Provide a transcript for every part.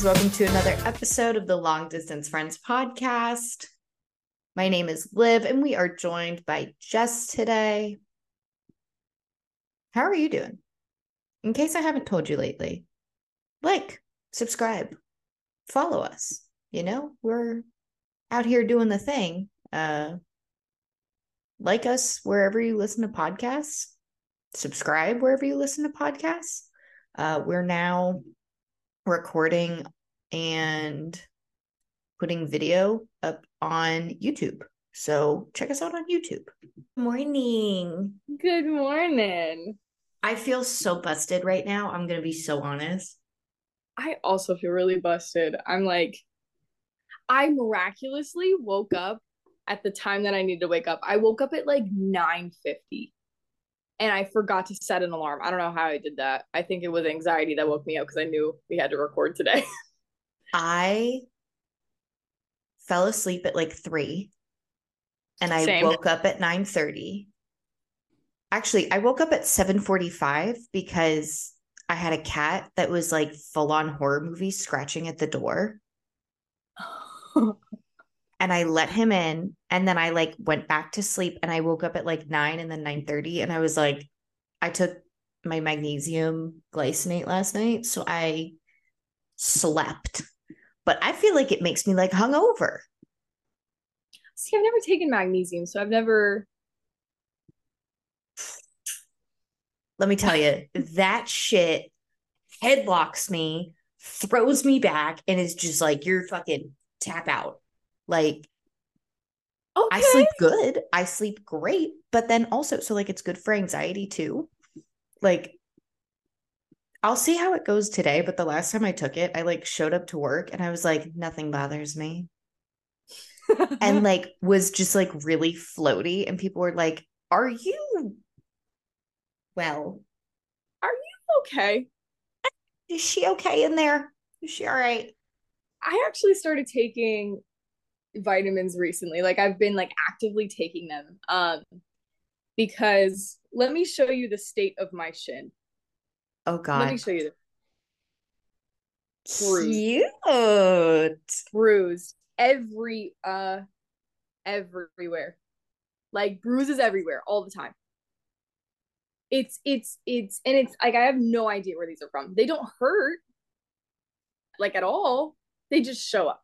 friends. Welcome to another episode of the Long Distance Friends podcast. My name is Liv, and we are joined by Jess today. How are you doing? In case I haven't told you lately, like, subscribe, follow us. You know, we're out here doing the thing. Uh, like us wherever you listen to podcasts, subscribe wherever you listen to podcasts. Uh, we're now recording and putting video up on YouTube. So check us out on YouTube. Morning. Good morning. I feel so busted right now. I'm going to be so honest. I also feel really busted. I'm like, I miraculously woke up at the time that I needed to wake up. I woke up at like 9:50 and I forgot to set an alarm. I don't know how I did that. I think it was anxiety that woke me up because I knew we had to record today. I fell asleep at like 3 and I Same. woke up at 9:30. Actually, I woke up at 7:45 because I had a cat that was like full on horror movie scratching at the door. and I let him in and then I like went back to sleep and I woke up at like 9 and then 9:30 and I was like I took my magnesium glycinate last night so I slept but I feel like it makes me like hungover See, I've never taken magnesium, so I've never. let me tell you that shit headlocks me throws me back and is just like you're fucking tap out like Okay. I sleep good. I sleep great. But then also, so like it's good for anxiety too. Like, I'll see how it goes today. But the last time I took it, I like showed up to work and I was like, nothing bothers me. And like was just like really floaty. And people were like, Are you well? Are you okay. Is she okay in there? Is she all right? I actually started taking vitamins recently. Like I've been like actively taking them. Um because let me show you the state of my shin. Oh god. Let me show you the bruise. Cute. bruise every uh everywhere. Like bruises everywhere all the time. It's it's it's and it's like I have no idea where these are from. They don't hurt like at all. They just show up.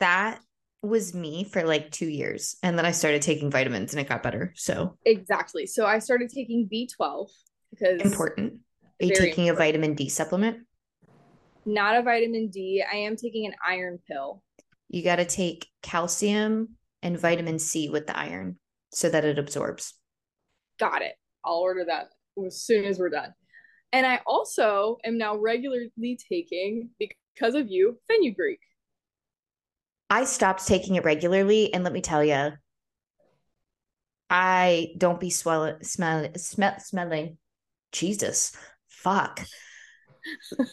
That was me for like two years. And then I started taking vitamins and it got better. So Exactly. So I started taking B12 because important. Are you taking a vitamin D supplement? not a vitamin D. I am taking an iron pill. You got to take calcium and vitamin C with the iron so that it absorbs. Got it. I'll order that as soon as we're done. And I also am now regularly taking because of you fenugreek. I stopped taking it regularly. And let me tell you, I don't be smell, smell, smelling. Jesus, fuck.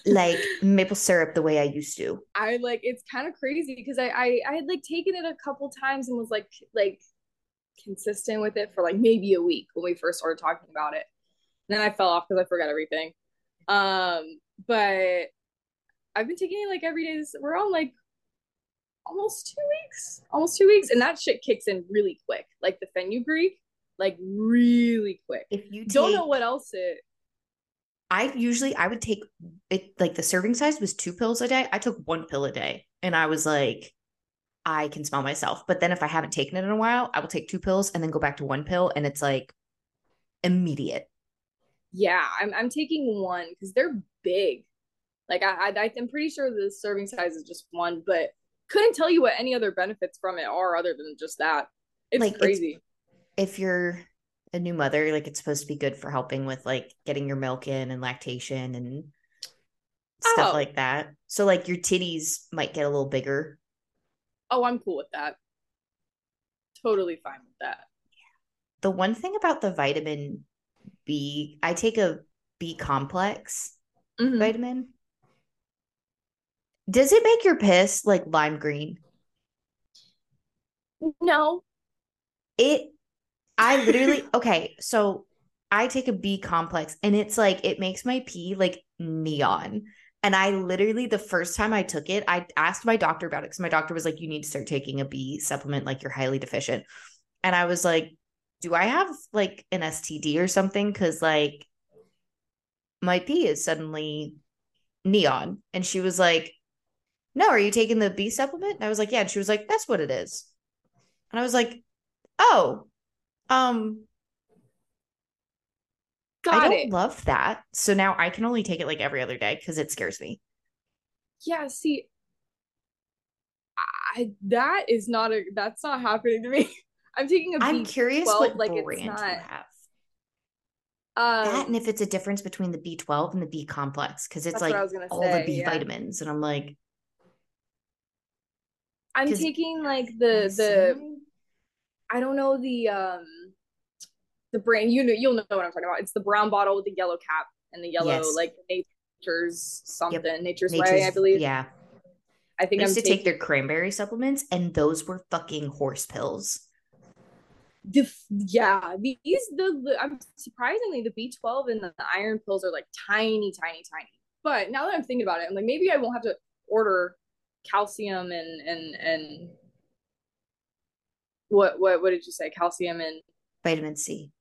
like maple syrup the way I used to. I like it's kind of crazy because I, I I had like taken it a couple times and was like like consistent with it for like maybe a week when we first started talking about it. And then I fell off because I forgot everything. Um, but I've been taking it like every day. This, we're on like almost two weeks, almost two weeks, and that shit kicks in really quick. Like the fenugreek, like really quick. If you Don't know what else it. I usually I would take it like the serving size was two pills a day. I took one pill a day and I was like, I can smell myself. But then if I haven't taken it in a while, I will take two pills and then go back to one pill and it's like immediate. Yeah, I'm I'm taking one because they're big. Like I, I I'm pretty sure the serving size is just one, but couldn't tell you what any other benefits from it are other than just that. It's Like, it's- crazy. If you're a new mother, like it's supposed to be good for helping with like getting your milk in and lactation and stuff Oh. like that. So like your titties might get a little bigger. oh, I'm cool with that. Totally fine with that. The one thing about the vitamin B, I take a B complex Mhm. vitamin. Does it make your piss like lime green? No, It, I literally, okay, so I take a B complex and it's like, it makes my pee like neon. And I literally, the first time I took it, I asked my doctor about it because my doctor was like, you need to start taking a B supplement, like you're highly deficient. And I was like, do I have like an STD or something? Because like my pee is suddenly neon. And she was like, no, are you taking the B supplement? And I was like, yeah. And she was like, that's what it is. And I was like, oh, um, Got I don't it. love that. So now I can only take it like every other day because it scares me. Yeah, see, I, that is not a that's not happening to me. I'm taking a I'm B12, curious what like brand it's you not have. um that and if it's a difference between the B12 and the B complex because it's like what I was gonna all say, the B yeah. vitamins and I'm like I'm taking like the the I don't know the um the brand you know you'll know what I'm talking about. It's the brown bottle with the yellow cap and the yellow Yes. like nature's something, nature's, nature's way, I believe. yeah I think I I'm used to taking take their cranberry supplements and those were fucking horse pills the yeah these the, the I'm surprisingly the B12 and the iron pills are like tiny tiny tiny. But now that I'm thinking about it, I'm like maybe I won't have to order calcium and and and what what what did you say? Calcium and vitamin C.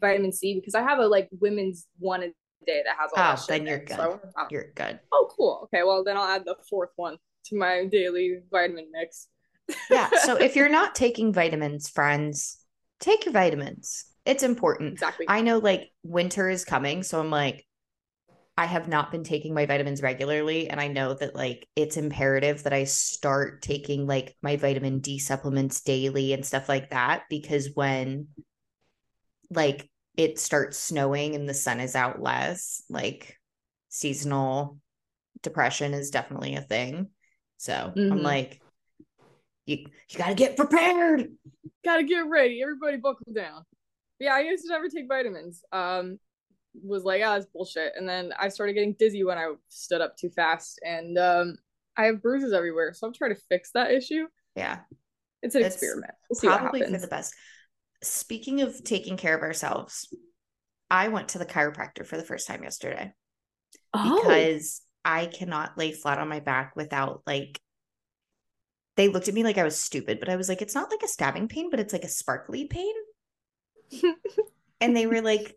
Vitamin C because I have a like women's one a day that has all Oh, that then you're good. So you're good. Oh, cool. Okay, well then I'll add the fourth one to my daily vitamin mix. yeah so if you're not taking vitamins friends take your vitamins. It's important. Exactly, I know like winter is coming, so I'm like, I have not been taking my vitamins regularly. And I know that like it's imperative that I start taking like my vitamin D supplements daily and stuff like that because when like it starts snowing and the sun is out less, like seasonal depression is definitely a thing. So I'm Mhm. like, you you gotta get prepared. gotta get ready. Everybody buckle down. Yeah, I used to never take vitamins. Um, was like, ah, that's bullshit. And then I started getting dizzy when I stood up too fast, and um, I have bruises everywhere. So I'm trying to fix that issue. Yeah. It's an It's experiment. We'll probably for the best. Speaking of taking care of ourselves, I went to the chiropractor for the first time yesterday Oh, because I cannot lay flat on my back without like they looked at me like I was stupid, but I was like, it's not like a stabbing pain, but it's like a sparkly pain. and they were like,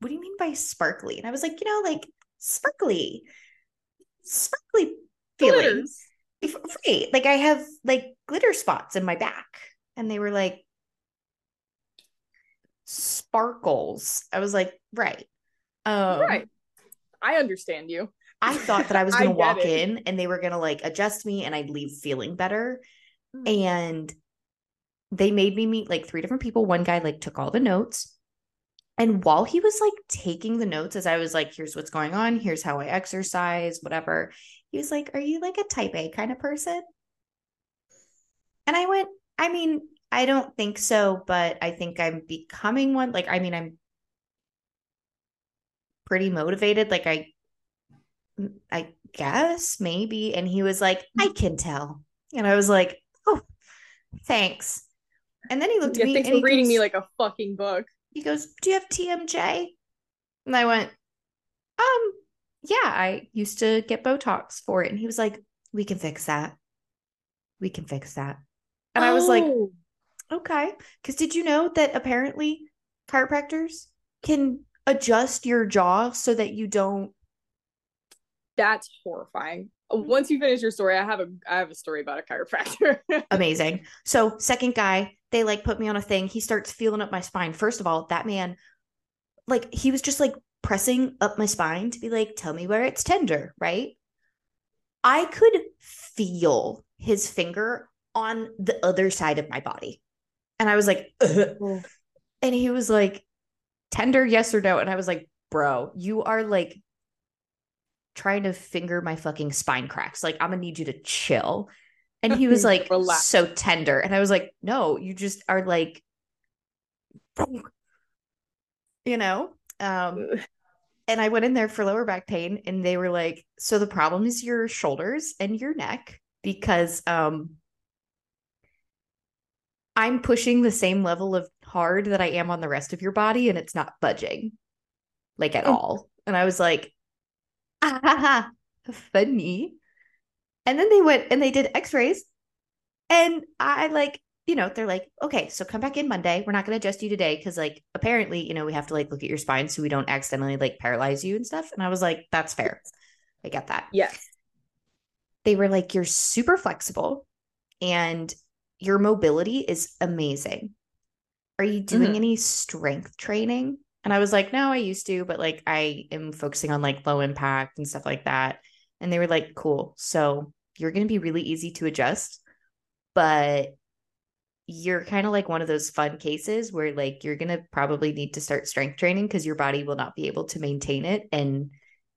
What do you mean by sparkly? And I was like, you know, like sparkly, sparkly feelings. Right. Like I have like glitter spots in my back. And they were like, sparkles. I was like, right. Um, right. I understand you. I thought that I was going to walk it. in and they were going to like adjust me and I'd leave feeling better. Mm. And they made me meet like three different people. One guy like took all the notes. And while he was like taking the notes, as I was like, here's what's going on, here's how I exercise, whatever, he was like, Are you like a type A kind of person? And I went, I mean, I don't think so, but I think I'm becoming one. Like, I mean, I'm pretty motivated. Like, I, I guess maybe. And he was like, I can tell. And I was like, Oh, thanks. And then he looked Yeah, at me thanks and for reading goes, me like a fucking book. He goes, Do you have TMJ? And I went, Um, yeah, I used to get Botox for it. And he was like, We can fix that. We can fix that. And I was like, Oh, Okay. Because did you know that apparently chiropractors can adjust your jaw so that you don't? that's horrifying. Uh, Once you finish your story, I have a I have a story about a chiropractor. Amazing. So, second guy, they like put me on a thing. He starts feeling up my spine. First of all, that man, like, he was just like pressing up my spine to be like, tell me where it's tender, right? I could feel his finger on the other side of my body. And I was like, "Ugh." Oh. and he was like, tender, yes or no? And I was like, bro, you are like trying to finger my fucking spine cracks. Like, I'm gonna need you to chill. And he was like, Relax. so tender. And I was like, no, you just are like, you know? Um, and I went in there for lower back pain and they were like, so the problem is your shoulders and your neck because um I'm pushing the same level of hard that I am on the rest of your body and it's not budging like at Mm. all. And I was like, ah, funny. And then they went and they did x-rays. And I like, you know, they're like, okay, so come back in Monday. We're not going to adjust you today because, like, apparently, you know, we have to like look at your spine so we don't accidentally like paralyze you and stuff. And I was like, that's fair. I get that. Yeah. They were like, you're super flexible and your mobility is amazing. Are you doing Mhm. any strength training? And I was like, no, I used to, but like I am focusing on like low impact and stuff like that. And they were like, cool. So you're going to be really easy to adjust, but you're kind of like one of those fun cases where like you're going to probably need to start strength training because your body will not be able to maintain it. And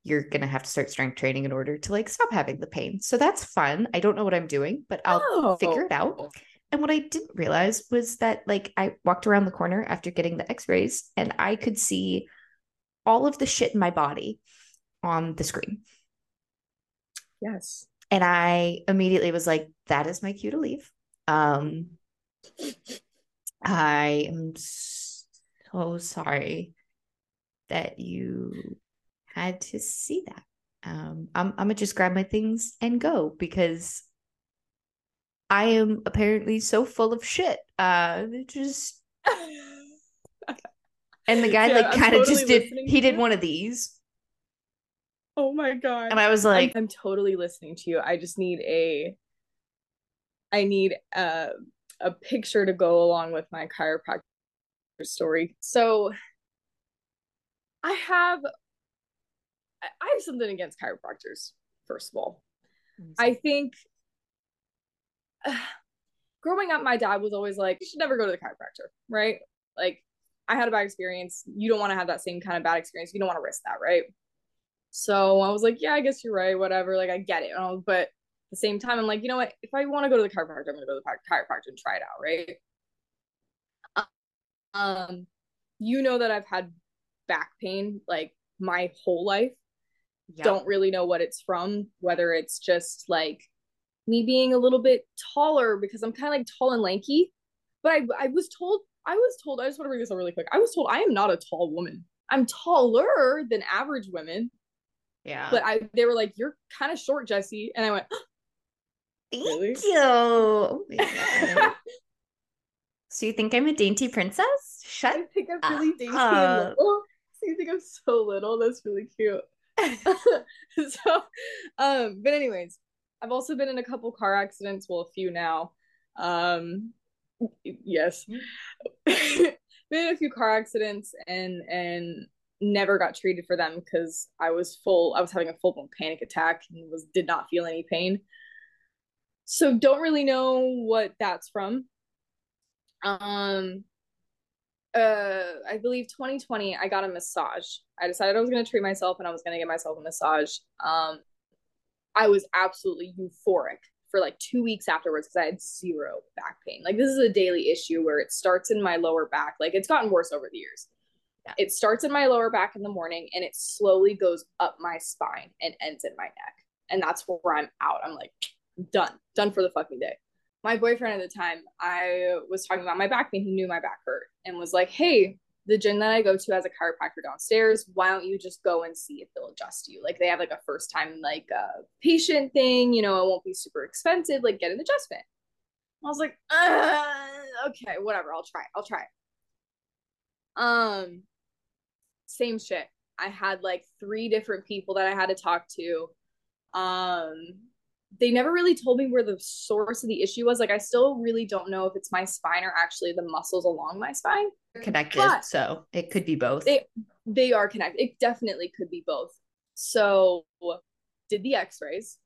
you're going to have to start strength training in order to like stop having the pain. So that's fun. I don't know what I'm doing, but I'll Oh. figure it out. Oh. And what I didn't realize was that like I walked around the corner after getting the x-rays and I could see all of the shit in my body on the screen. Yes. And I immediately was like, that is my cue to leave. Um I am so sorry that you had to see that. Um I'm I'm gonna just grab my things and go because I am apparently so full of shit. Uh just and the guy Yeah, like kind of totally just did he did one of these oh my god. and I was I'm- like I'm, totally listening to you. I just need a I need a a picture to go along with my chiropractor story. So I have I I have something against chiropractors, first of all. I think growing up, my dad was always like, you should never go to the chiropractor, right? Like, I had a bad experience. You don't want to have that same kind of bad experience. You don't want to risk that, right? So I was like, yeah, I guess you're right, whatever. Like, I get it. Was- but at the same time, I'm like, you know what? If I want to go to the chiropractor, I'm going to go to the chi- chiropractor and try it out, right? Um, you know that I've had back pain like my whole life Yep. don't really know what it's from, whether it's just like me being a little bit taller because I'm kind of like tall and lanky. But I, I was told, I was told, I just want to bring this up really quick. I was told I am not a tall woman. I'm taller than average women, yeah but I they were like, you're kind of short, Jesse, and I went, thank really? you oh my so you think I'm a dainty princess shut I think I'm really dainty and little. So you think I'm so little? That's really cute. so, um, but anyways, I've also been in a couple car accidents. Well, a few now. Um, yes, been in a few car accidents and and never got treated for them because I was full. I was having a full blown panic attack and was did not feel any pain. So don't really know what that's from. Um, uh I believe 2020 I got a massage. I decided I was going to treat myself and I was going to get myself a massage. Um I was absolutely euphoric for like 2 weeks afterwards cuz I had zero back pain. Like this is a daily issue where it starts in my lower back. Like it's gotten worse over the years. Yeah. It starts in my lower back in the morning and it slowly goes up my spine and ends in my neck. And that's where I'm out. I'm like done. Done for the fucking day my boyfriend at the time, I was talking about my back pain. He knew my back hurt and was like, Hey, the gym that I go to has a chiropractor downstairs. Why don't you just go and see if they'll adjust you? Like they have like a first time like uh, patient thing, you know, it won't be super expensive, like get an adjustment. I was like, okay, whatever, I'll try. I'll try. Um same shit. I had like three different people that I had to talk to. Um they never really told me where the source of the issue was. Like I still really don't know if it's my spine or actually the muscles along my spine. connected But- so it could be both They they are connected. It definitely could be both. So did the x-rays.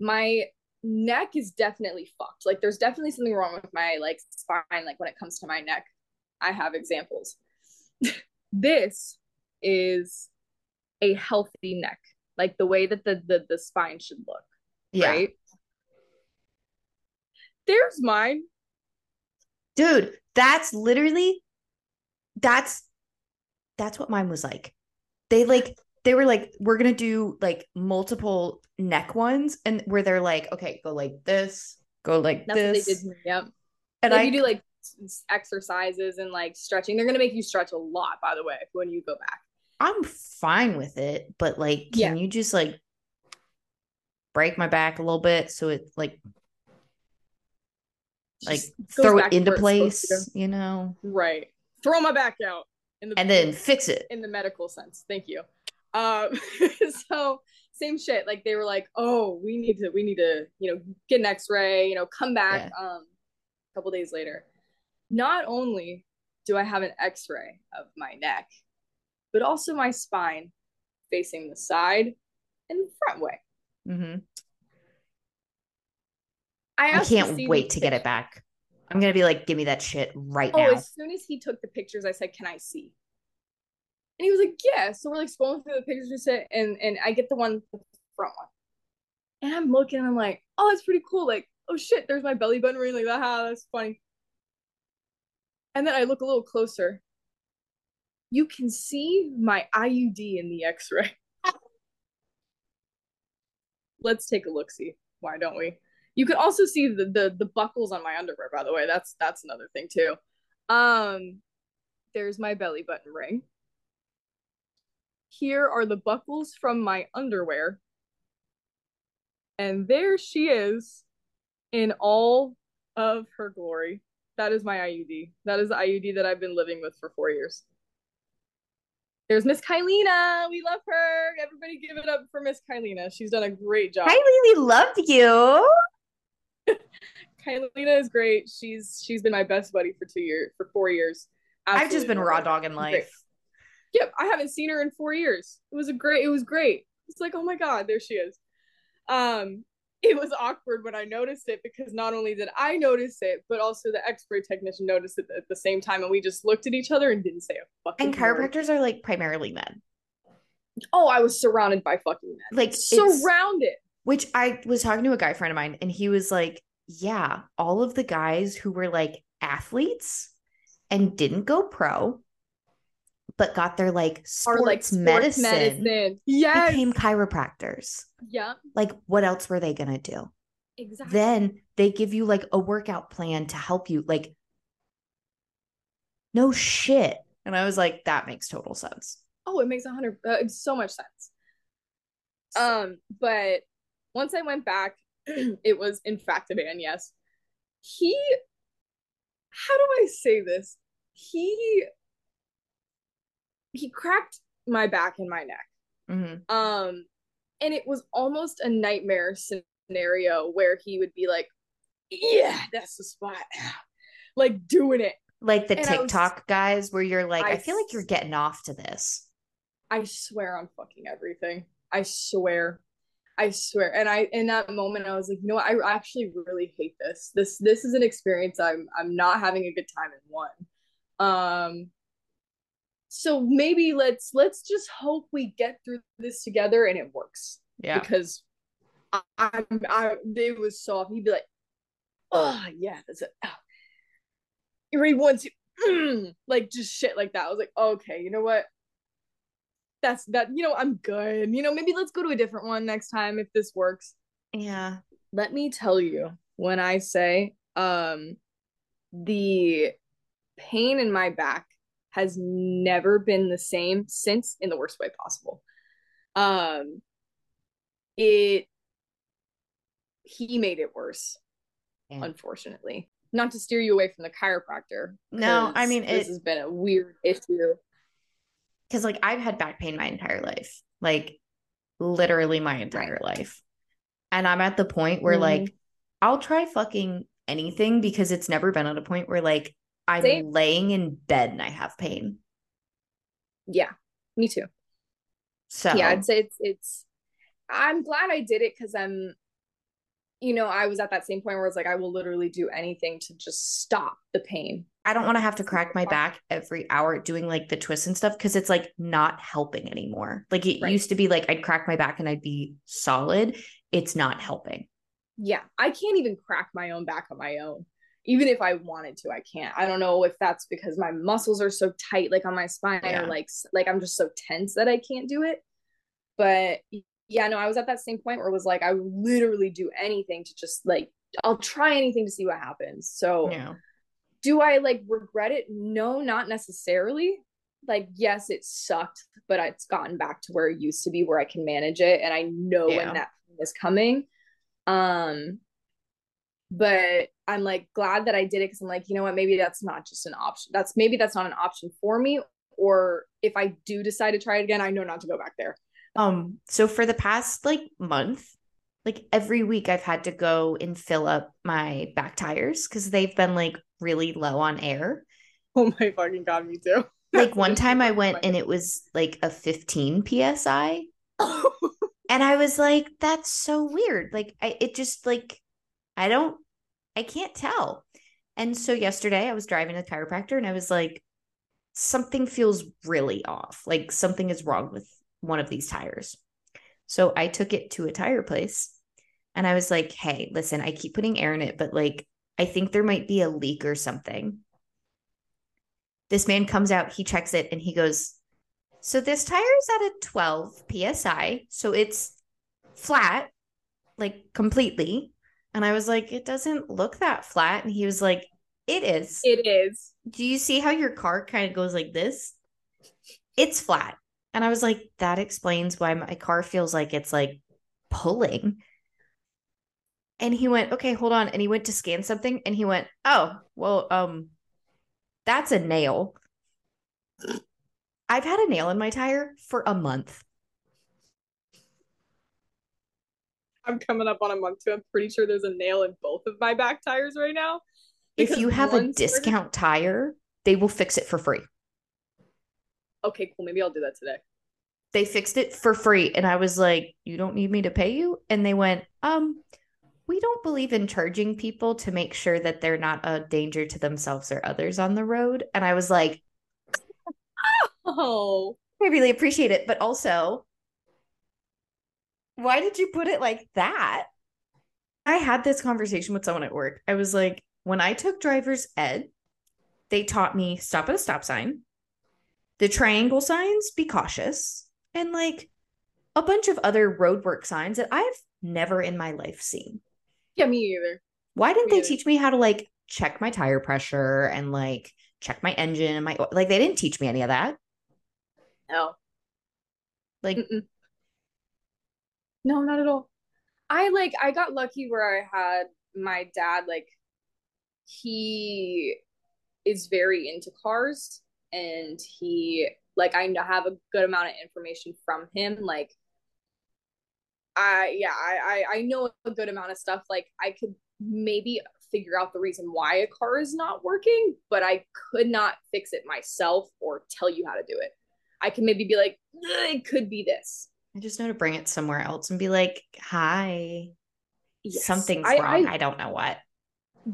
My neck is definitely fucked. Like there's definitely something wrong with my like spine like when it comes to my neck. I have examples. this is a healthy neck. Like the way that the the, the spine should look. yeah right? There's mine. dude that's literally that's that's what mine was like they like they were like we're gonna do like multiple neck ones and where they're like okay go like this go like That's this what they did. me, Yep. and like i you do like exercises and like stretching. They're gonna make you stretch a lot, by the way, when you go back. I'm fine with it but like can Yeah. you just like break my back a little bit so it like like throw it into where it's supposed place, you know. Right. Throw my back out in the and then fix it. in the medical sense. Thank you. Um, so same shit. Like they were like, oh, we need to, we need to, you know, get an X-ray. You know, come back. Um, a couple days later. Not only do I have an X-ray of my neck, but also my spine facing the side and the front way. Mm-hmm. I, I can't wait to get it back. I'm gonna be like, give me that shit right Oh, now. as soon as he took the pictures, I said, "Can I see?" And he was like, "Yeah." So we're like scrolling through the pictures and and I get the one, the front one, and I'm looking, and I'm like, "Oh, it's pretty cool." Like, oh shit, there's my belly button ring. Like, ah, that's funny. And then I look a little closer. You can see my IUD in the X-ray. Let's take a look. See, why don't we? You can also see the, the the buckles on my underwear. By the way, that's that's another thing too. Um, there's my belly button ring. Here are the buckles from my underwear. And there she is in all of her glory. That is my IUD. That is the IUD that I've been living with for four years. There's Miss Kyleena. We love her. Everybody give it up for Miss Kyleena. She's done a great job. Kylie, we loved you. Kyleena is great. She's she's been my best buddy for two years, for four years. I've just been raw dogging Great. life. Yep, I haven't seen her in four years. It was a great. It was great. It's like, oh my god, there she is. Um, it was awkward when I noticed it because not only did I notice it, but also the X-ray technician noticed it at the same time, and we just looked at each other and didn't say a fucking And word. chiropractors are like primarily men. Oh, I was surrounded by fucking men. Like Surrounded. which I was talking to a guy friend of mine, and he was like, "Yeah, all of the guys who were like athletes and didn't go pro, but got their like sports, Or like sports medicine, medicine. Yes. became chiropractors. yeah. Like, what else were they gonna do? Exactly. Then they give you like a workout plan to help you. Like, no shit." And I was like, "That makes total sense." oh, it makes a hundred. Uh, it's so much sense. Um, but once I went back, it was in fact a man. Yes, he. How do I say this? He. He cracked my back and my neck. Mhm. Um, and it was almost a nightmare scenario where he would be like, "Yeah, that's the spot," like doing it. Like the And I was- TikTok guys, where you're like, I I feel like you're getting off to this. I swear on fucking everything. I swear. I swear. And I in that moment I was like, you know what? I actually really hate this. This this is an experience I'm I'm not having a good time in one. Um so maybe let's let's just hope we get through this together and it works. Yeah. Because I I, I it was soft. He'd be like, oh yeah, that's it. Oh. You one, two, mm, like just shit like that. I was like, okay, you know what? that's that you know i'm good you know maybe let's go to a different one next time if this works Yeah. let me tell you when i say um the pain in my back has never been the same since in the worst way possible um it he made it worse Yeah. unfortunately not to steer you away from the chiropractor No, I mean, this it- has been a weird issue Because like I've had back pain my entire life, like literally my entire life. And I'm at the point where Mhm. like I'll try fucking anything because it's never been at a point where like I'm Same. laying in bed and I have pain. yeah me too So yeah i'd say it's it's i'm glad i did it because i'm um, you know i was at that same point where it's like i will literally do anything to just stop the pain I don't want to have to crack my back every hour doing like the twists and stuff because it's like not helping anymore. Like it Right. used to be like I'd crack my back and I'd be solid. It's not helping. yeah i can't even crack my own back on my own even if i wanted to i can't i don't know if that's because my muscles are so tight like on my spine Yeah. or like like i'm just so tense that i can't do it but yeah no i was at that same point where it was like i would literally do anything to just like i'll try anything to see what happens so Yeah. do I like regret it? No, not necessarily. Like, yes, it sucked, but it's gotten back to where it used to be where I can manage it. And I know Yeah. when that is coming. Um, but I'm like glad that I did it because I'm like, you know what, maybe that's not just an option. That's maybe that's not an option for me. Or if I do decide to try it again, I know not to go back there. Um, so for the past like month, like every week I've had to go and fill up my back tires because they've been like really low on air. Oh my fucking god, me too. Like one time I went and it was like a 15 psi. and I was like, that's so weird. Like I it just like I don't I can't tell. And so yesterday I was driving a chiropractor and I was like, something feels really off. Like something is wrong with one of these tires. So I took it to a tire place and I was like, hey, listen, I keep putting air in it, but like, I think there might be a leak or something. This man comes out, he checks it, and he goes, So this tire is at a 12 psi. So it's flat, like completely. And I was like, It doesn't look that flat. And he was like, It is. It is. Do you see how your car kind of goes like this? It's flat. And I was like, That explains why my car feels like it's like pulling. And he went, okay, hold on. And he went to scan something and he went, oh, well, um, that's a nail. I've had a nail in my tire for a month. I'm coming up on a month too. I'm pretty sure there's a nail in both of my back tires right now. If you have a discount tire, they will fix it for free. Okay, cool. Maybe I'll do that today. They fixed it for free. And I was like, you don't need me to pay you? And they went, um, we don't believe in charging people to make sure that they're not a danger to themselves or others on the road. And I was like, oh, I really appreciate it. But also, why did you put it like that? I had this conversation with someone at work. I was like, when I took driver's ed, they taught me stop at a stop sign, the triangle signs, be cautious, and like a bunch of other roadwork signs that I've never in my life seen. Yeah, me either. Why didn't me they either. teach me how to like check my tire pressure and like check my engine and my like they didn't teach me any of that. No. Like Mm-mm. No, not at all. I like I got lucky where I had my dad like he is very into cars and he like I have a good amount of information from him like I yeah, I, I I know a good amount of stuff. Like I could maybe figure out the reason why a car is not working, but I could not fix it myself or tell you how to do it. I can maybe be like, it could be this. I just know to bring it somewhere else and be like, hi, yes. something's I, wrong. I, I don't know what.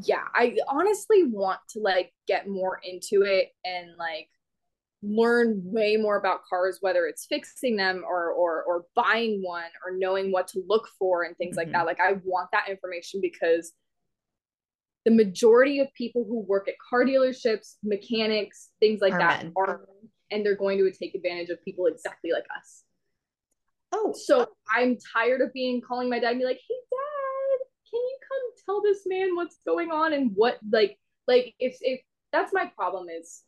Yeah, I honestly want to like get more into it and like learn way more about cars whether it's fixing them or or or buying one or knowing what to look for and things mm-hmm. like that like i want that information because the majority of people who work at car dealerships mechanics things like are that men. are and they're going to take advantage of people exactly like us oh so i'm tired of being calling my dad and be like hey dad can you come tell this man what's going on and what like like if if that's my problem is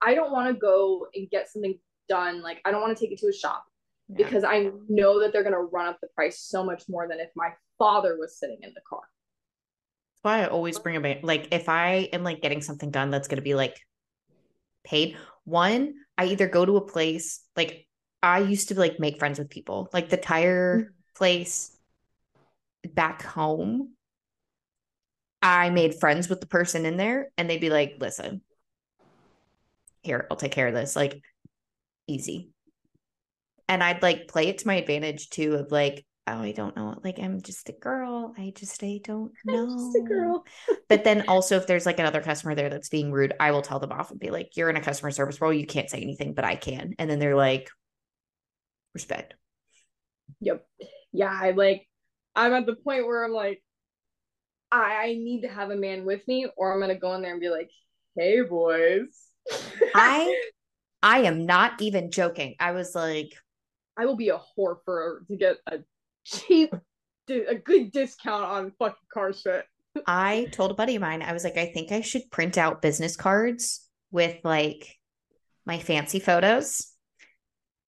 I don't want to go and get something done. Like I don't want to take it to a shop yeah. because I know that they're going to run up the price so much more than if my father was sitting in the car. That's why I always bring a man like if I am like getting something done that's going to be like paid. One, I either go to a place like I used to like make friends with people, like the tire mm-hmm. place back home. I made friends with the person in there and they'd be like, listen, here, I'll take care of this. Like, easy. And I'd like play it to my advantage too of like, oh, I don't know. Like, I'm just a girl. I just, I don't know. I'm just a girl. but then also, if there's like another customer there that's being rude, I will tell them off and be like, you're in a customer service role. You can't say anything, but I can. And then they're like, respect. Yep. Yeah. I like, I'm at the point where I'm like, I, I need to have a man with me, or I'm going to go in there and be like, hey, boys I I am not even joking. I was like, I will be a whore for to get a cheap, a good discount on fucking car shit. I told a buddy of mine, I was like, I think I should print out business cards with like my fancy photos.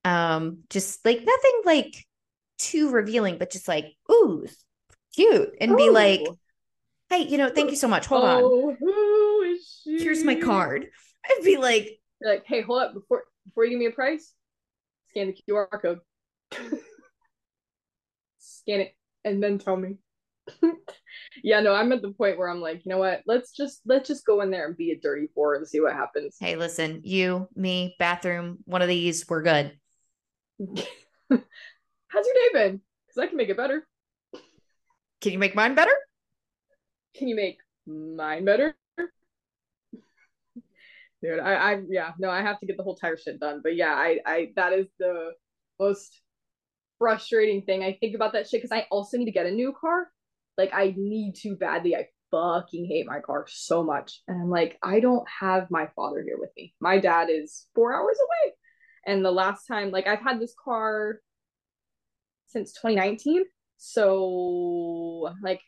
Um, just like nothing like too revealing, but just like, ooh, cute. And be like, hey, you know, thank you so much. Hold on. oh, who is she? Here's my card. I'd be like, You're like, hey, hold up before before you give me a price, scan the QR code. scan it and then tell me. yeah, no, I'm at the point where I'm like, you know what? Let's just let's just go in there and be a dirty four and see what happens. hey, listen, you, me, bathroom, one of these, we're good. How's your day been? Because I can make it better. Can you make mine better? Can you make mine better? Dude, I, I, yeah, no, I have to get the whole tire shit done. But yeah, I, I, that is the most frustrating thing. I think about that shit because I also need to get a new car. Like, I need to badly. I fucking hate my car so much. And I'm like, I don't have my father here with me. My dad is four hours away. And the last time, like, I've had this car since 2019. So, like,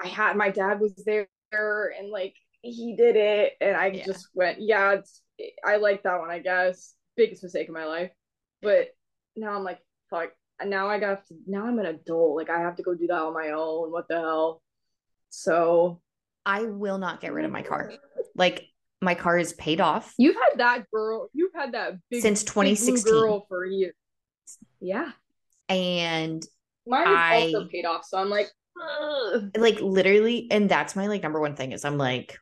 I had my dad was there and like he did it and I Yeah. just went, yeah, it's, I like that one, I guess. Biggest mistake of my life. But now I'm like, fuck. Now I got to, now I'm an adult. Like I have to go do that on my own. What the hell? So I will not get rid of my car. Like, my car is paid off you've had that girl, you've had that big since big 2016. girl for years. Yeah. And Mine is I- also paid off. So I'm like, ugh. like literally and that's my like number one thing is i'm like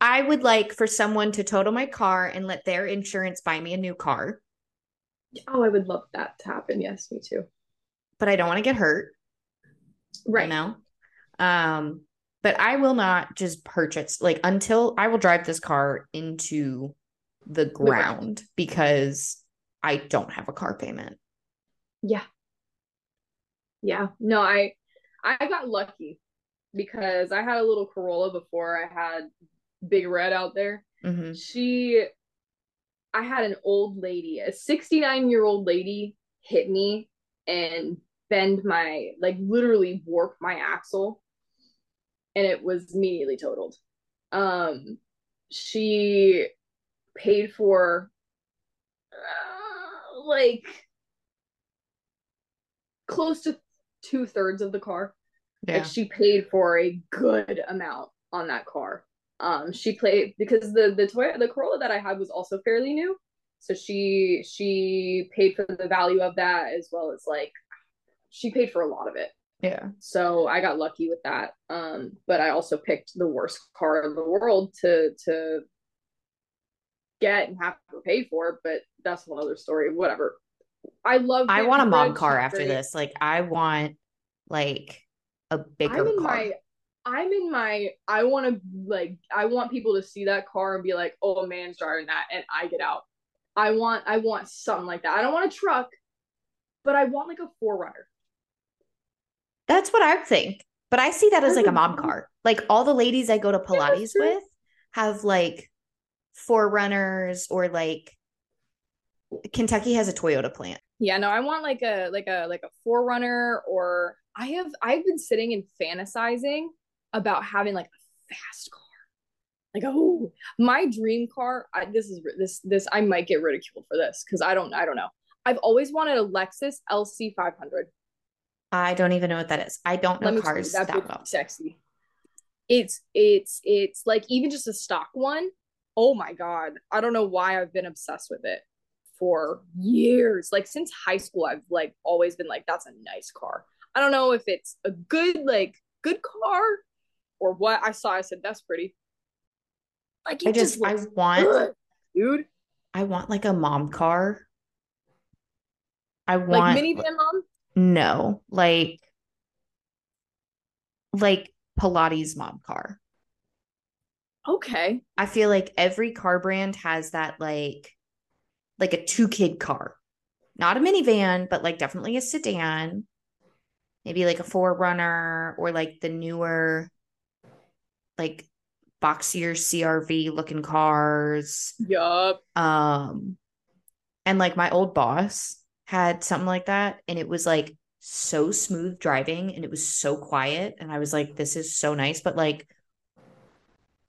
i would like for someone to total my car and let their insurance buy me a new car oh, I would love that to happen. Yes, me too. but i don't want to get hurt Right. you know um but i will not just purchase like until i will drive this car into the ground because i don't have a car payment Yeah. Yeah. No, I I got lucky because I had a little Corolla before I had Big Red out there. Mhm. She I had an old lady, a 69-year-old lady hit me and bend my like literally warp my axle and it was immediately totaled. Um she paid for uh, like close to two thirds of the car. yeah Like she paid for a good amount on that car. Um, she played because the the Toyota the Corolla that I had was also fairly new, so she she paid for the value of that as well as like she paid for a lot of it. Yeah So I got lucky with that. Um, but I also picked the worst car in the world to to get and have to pay for. But that's one other story. Whatever. I love. i want a mom car after this like i want like a bigger I'm in car my I'm in my I want to like I want people to see that car and be like, "Oh, a man's driving that," and I get out. I want I want something like that. I don't want a truck, but I want like a 4Runner. That's what I think. But I see that as like a oh, mom car. Like all the ladies I go to Pilates true. with have like 4Runners or like Kentucky has a Toyota plant. Yeah, no, I want like a like a like a 4Runner or I have I've been sitting and fantasizing about having like a fast car. Like, oh, my dream car. I, this is this this I might get ridiculed for this because I don't I don't know. I've always wanted a Lexus LC 500. I don't even know what that is. I don't know cars that that, well. sexy. It's it's it's like even just a stock one. Oh my god, I don't know why I've been obsessed with it for years. Like since high school, I've like always been like, that's a nice car. I don't know if it's a good like good car or what. I saw. I said that's pretty. Like I just I looks want good, dude. I want like a mom car. I want Like minivan mom. No, like like Pilates mom car. Okay. I feel like every car brand has that like like a two kid car. Not a minivan, but like definitely a sedan. Maybe like a 4Runner or like the newer like boxier CRV looking cars. Yup. Um and like my old boss had something like that and it was like so smooth driving and it was so quiet and I was like this is so nice but like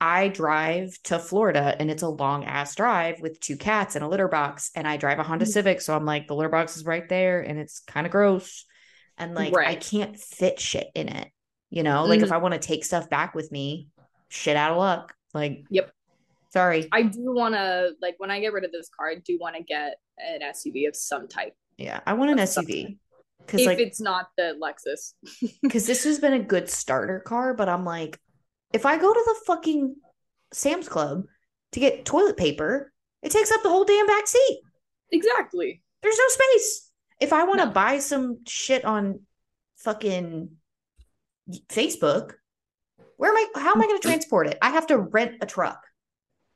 I drive to Florida and it's a long ass drive with two cats and a litter box. And I drive a Honda Mhm. Civic. So I'm like, the litter box is right there and it's kind of gross. And like, I can't fit shit in it. You know, like if Mhm. I want to take stuff back with me, shit out of luck. Like, Yep. sorry. I do want to like when I get rid of this car, I do want to get an SUV of some type. Yeah. I want an some SUV. Cause If like, it's not the Lexus. because this has been a good starter car, but I'm like, if I go to the fucking Sam's Club to get toilet paper, it takes up the whole damn back seat. exactly. There's no space. If I want to No. buy some shit on fucking Facebook, where am I? How am I going to transport it? I have to rent a truck.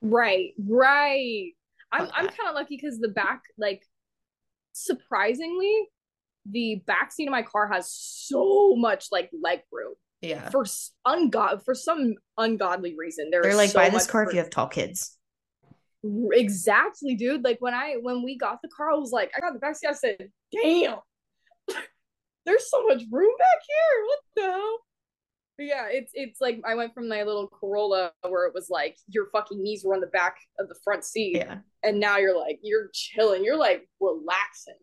Right. Right. I'm I'm kind of lucky because the back, like, surprisingly, the back seat of my car has so much like leg room Yeah. for s- ungod for some ungodly reason. There They're like, so buy this car if you have tall kids. Exactly, dude. Like when I when we got the car, I was like, I got the back seat. I said, "Damn, there's so much room back here. What the hell?" Yeah, it's it's like I went from my little Corolla where it was like your fucking knees were on the back of the front seat, Yeah. and now you're like you're chilling, you're like relaxing.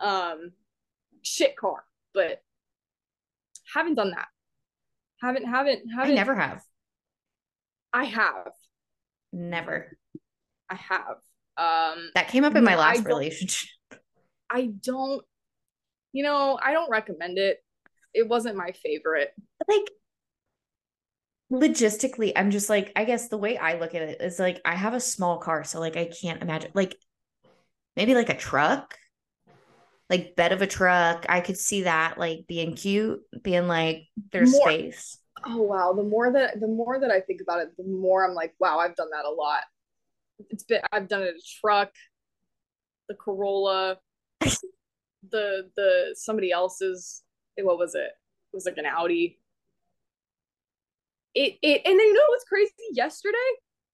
Um, shit car, but haven't done that. Haven't haven't haven't. never have. I have. Never. I have. Um, That came up in my No, I last relationship. I don't, you know, I don't recommend it. It wasn't my favorite. like logistically i'm just like i guess the way i look at it is like i have a small car so like i can't imagine like maybe like a truck like bed of a truck i could see that like being cute being like there's More- space Oh wow, the more that the more that I think about it, the more I'm like, wow, I've done that a lot. It's been I've done it a truck, the Corolla, the the somebody else's what was it? It was like an Audi. It it and then you know what's crazy? Yesterday,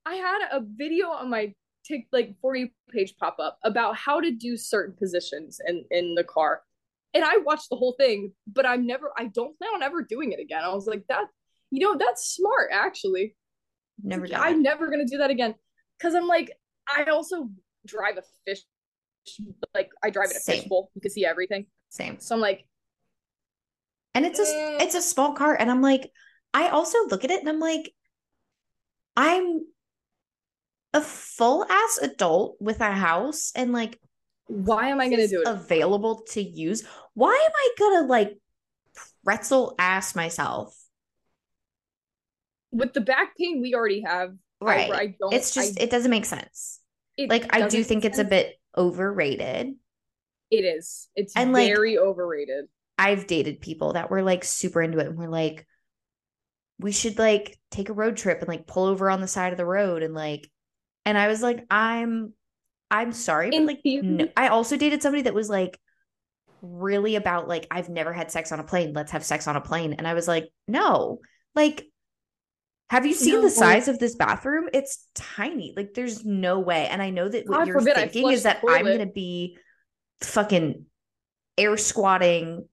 I had a video on my tick like for you page pop up about how to do certain positions in in the car. And I watched the whole thing, but I'm never I don't plan on ever doing it again. I was like, that you know, that's smart actually. never I'm never gonna do that again. Cause I'm like, I also drive a fish like I drive in a Same. fishbowl. You can see everything. same So I'm like, and it's a Mm. it's a small car and i'm like i also look at it and i'm like i'm a full ass adult with a house and like why am I gonna do it? available to use. Why am I gonna like pretzel ass myself? With the back pain we already have, I- Right. I, don't. it's just I, it doesn't make sense. Like I do think make it's a bit overrated. It is. It's And, like- very overrated. I've dated people that were like super into it and were like, we should like take a road trip and like pull over on the side of the road and like and I was like, I'm I'm sorry, but like no. I also dated somebody that was like really about like I've never had sex on a plane. Let's have sex on a plane. And I was like, no. Like have you seen No. the size of this bathroom? It's tiny. Like there's no way. And I know that what God you're forbid thinking is that I'm gonna be fucking air squatting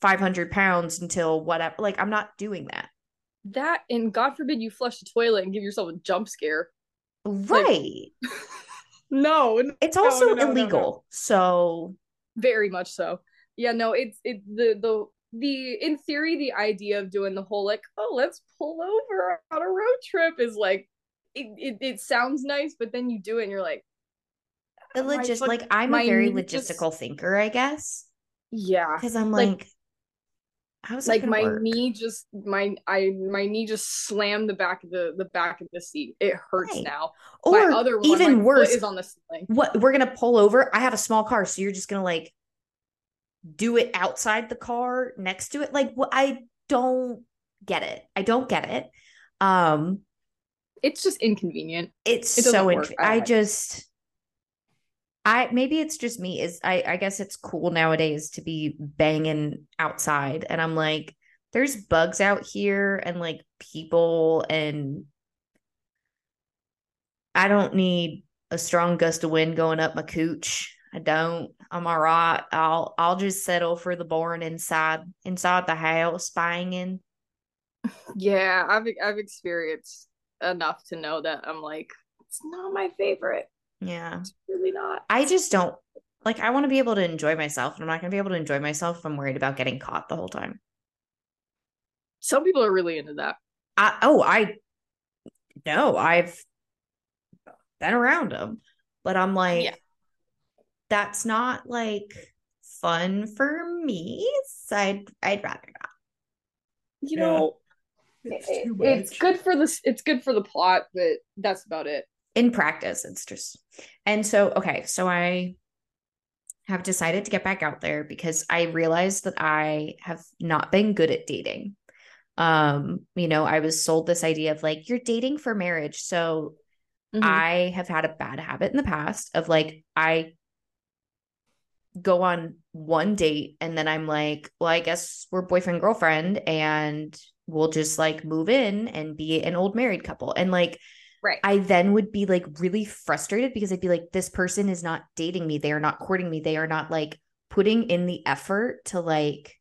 500 pounds until whatever. Like I'm not doing that. That and God forbid you flush the toilet and give yourself a jump scare. Right. No, it's also no, no, illegal. So very much so. Yeah, no, it's it the the the in theory the idea of doing the whole like oh let's pull over on a road trip is like it it, it sounds nice, but then you do it and you're like the logis like I'm a very knee just- logistical thinker, I guess. yeah, Because I'm Like- like, how's like my work? knee just my I my knee just slammed the back of the the back of the seat. It hurts Right. now. Or my other one, even worse, is on the ceiling. what we're gonna pull over. I have a small car, so you're just gonna like do it outside the car next to it. Like what I don't get it. I don't get it. Um It's just inconvenient. it's It so. I just I maybe it's just me is I I guess it's cool nowadays to be banging outside and I'm like there's bugs out here and like people and I don't need a strong gust of wind going up my cooch. I don't. I'm all right. I'll I'll just settle for the boring inside inside the house banging. Yeah, I've I've experienced enough to know that I'm like, it's not my favorite. Yeah. It's really not. I just don't like I want to be able to enjoy myself and I'm not going to be able to enjoy myself if I'm worried about getting caught the whole time. Some people are really into that. I, oh, I no, I've been around them, but I'm like, yeah. that's not like fun for me. So I'd I'd rather not. You know, it's, it's good for this. It's good for the plot, but that's about it. In practice, it's just, and so okay, so I have decided to get back out there because I realized that I have not been good at dating. Um you know i was sold this idea of like you're dating for marriage. So mm-hmm. i have had a bad habit in the past of like i go on one date and then i'm like well i guess we're boyfriend girlfriend and we'll just like move in and be an old married couple. And like right i then would be like really frustrated because i'd be like this person is not dating me they are not courting me they are not like putting in the effort to like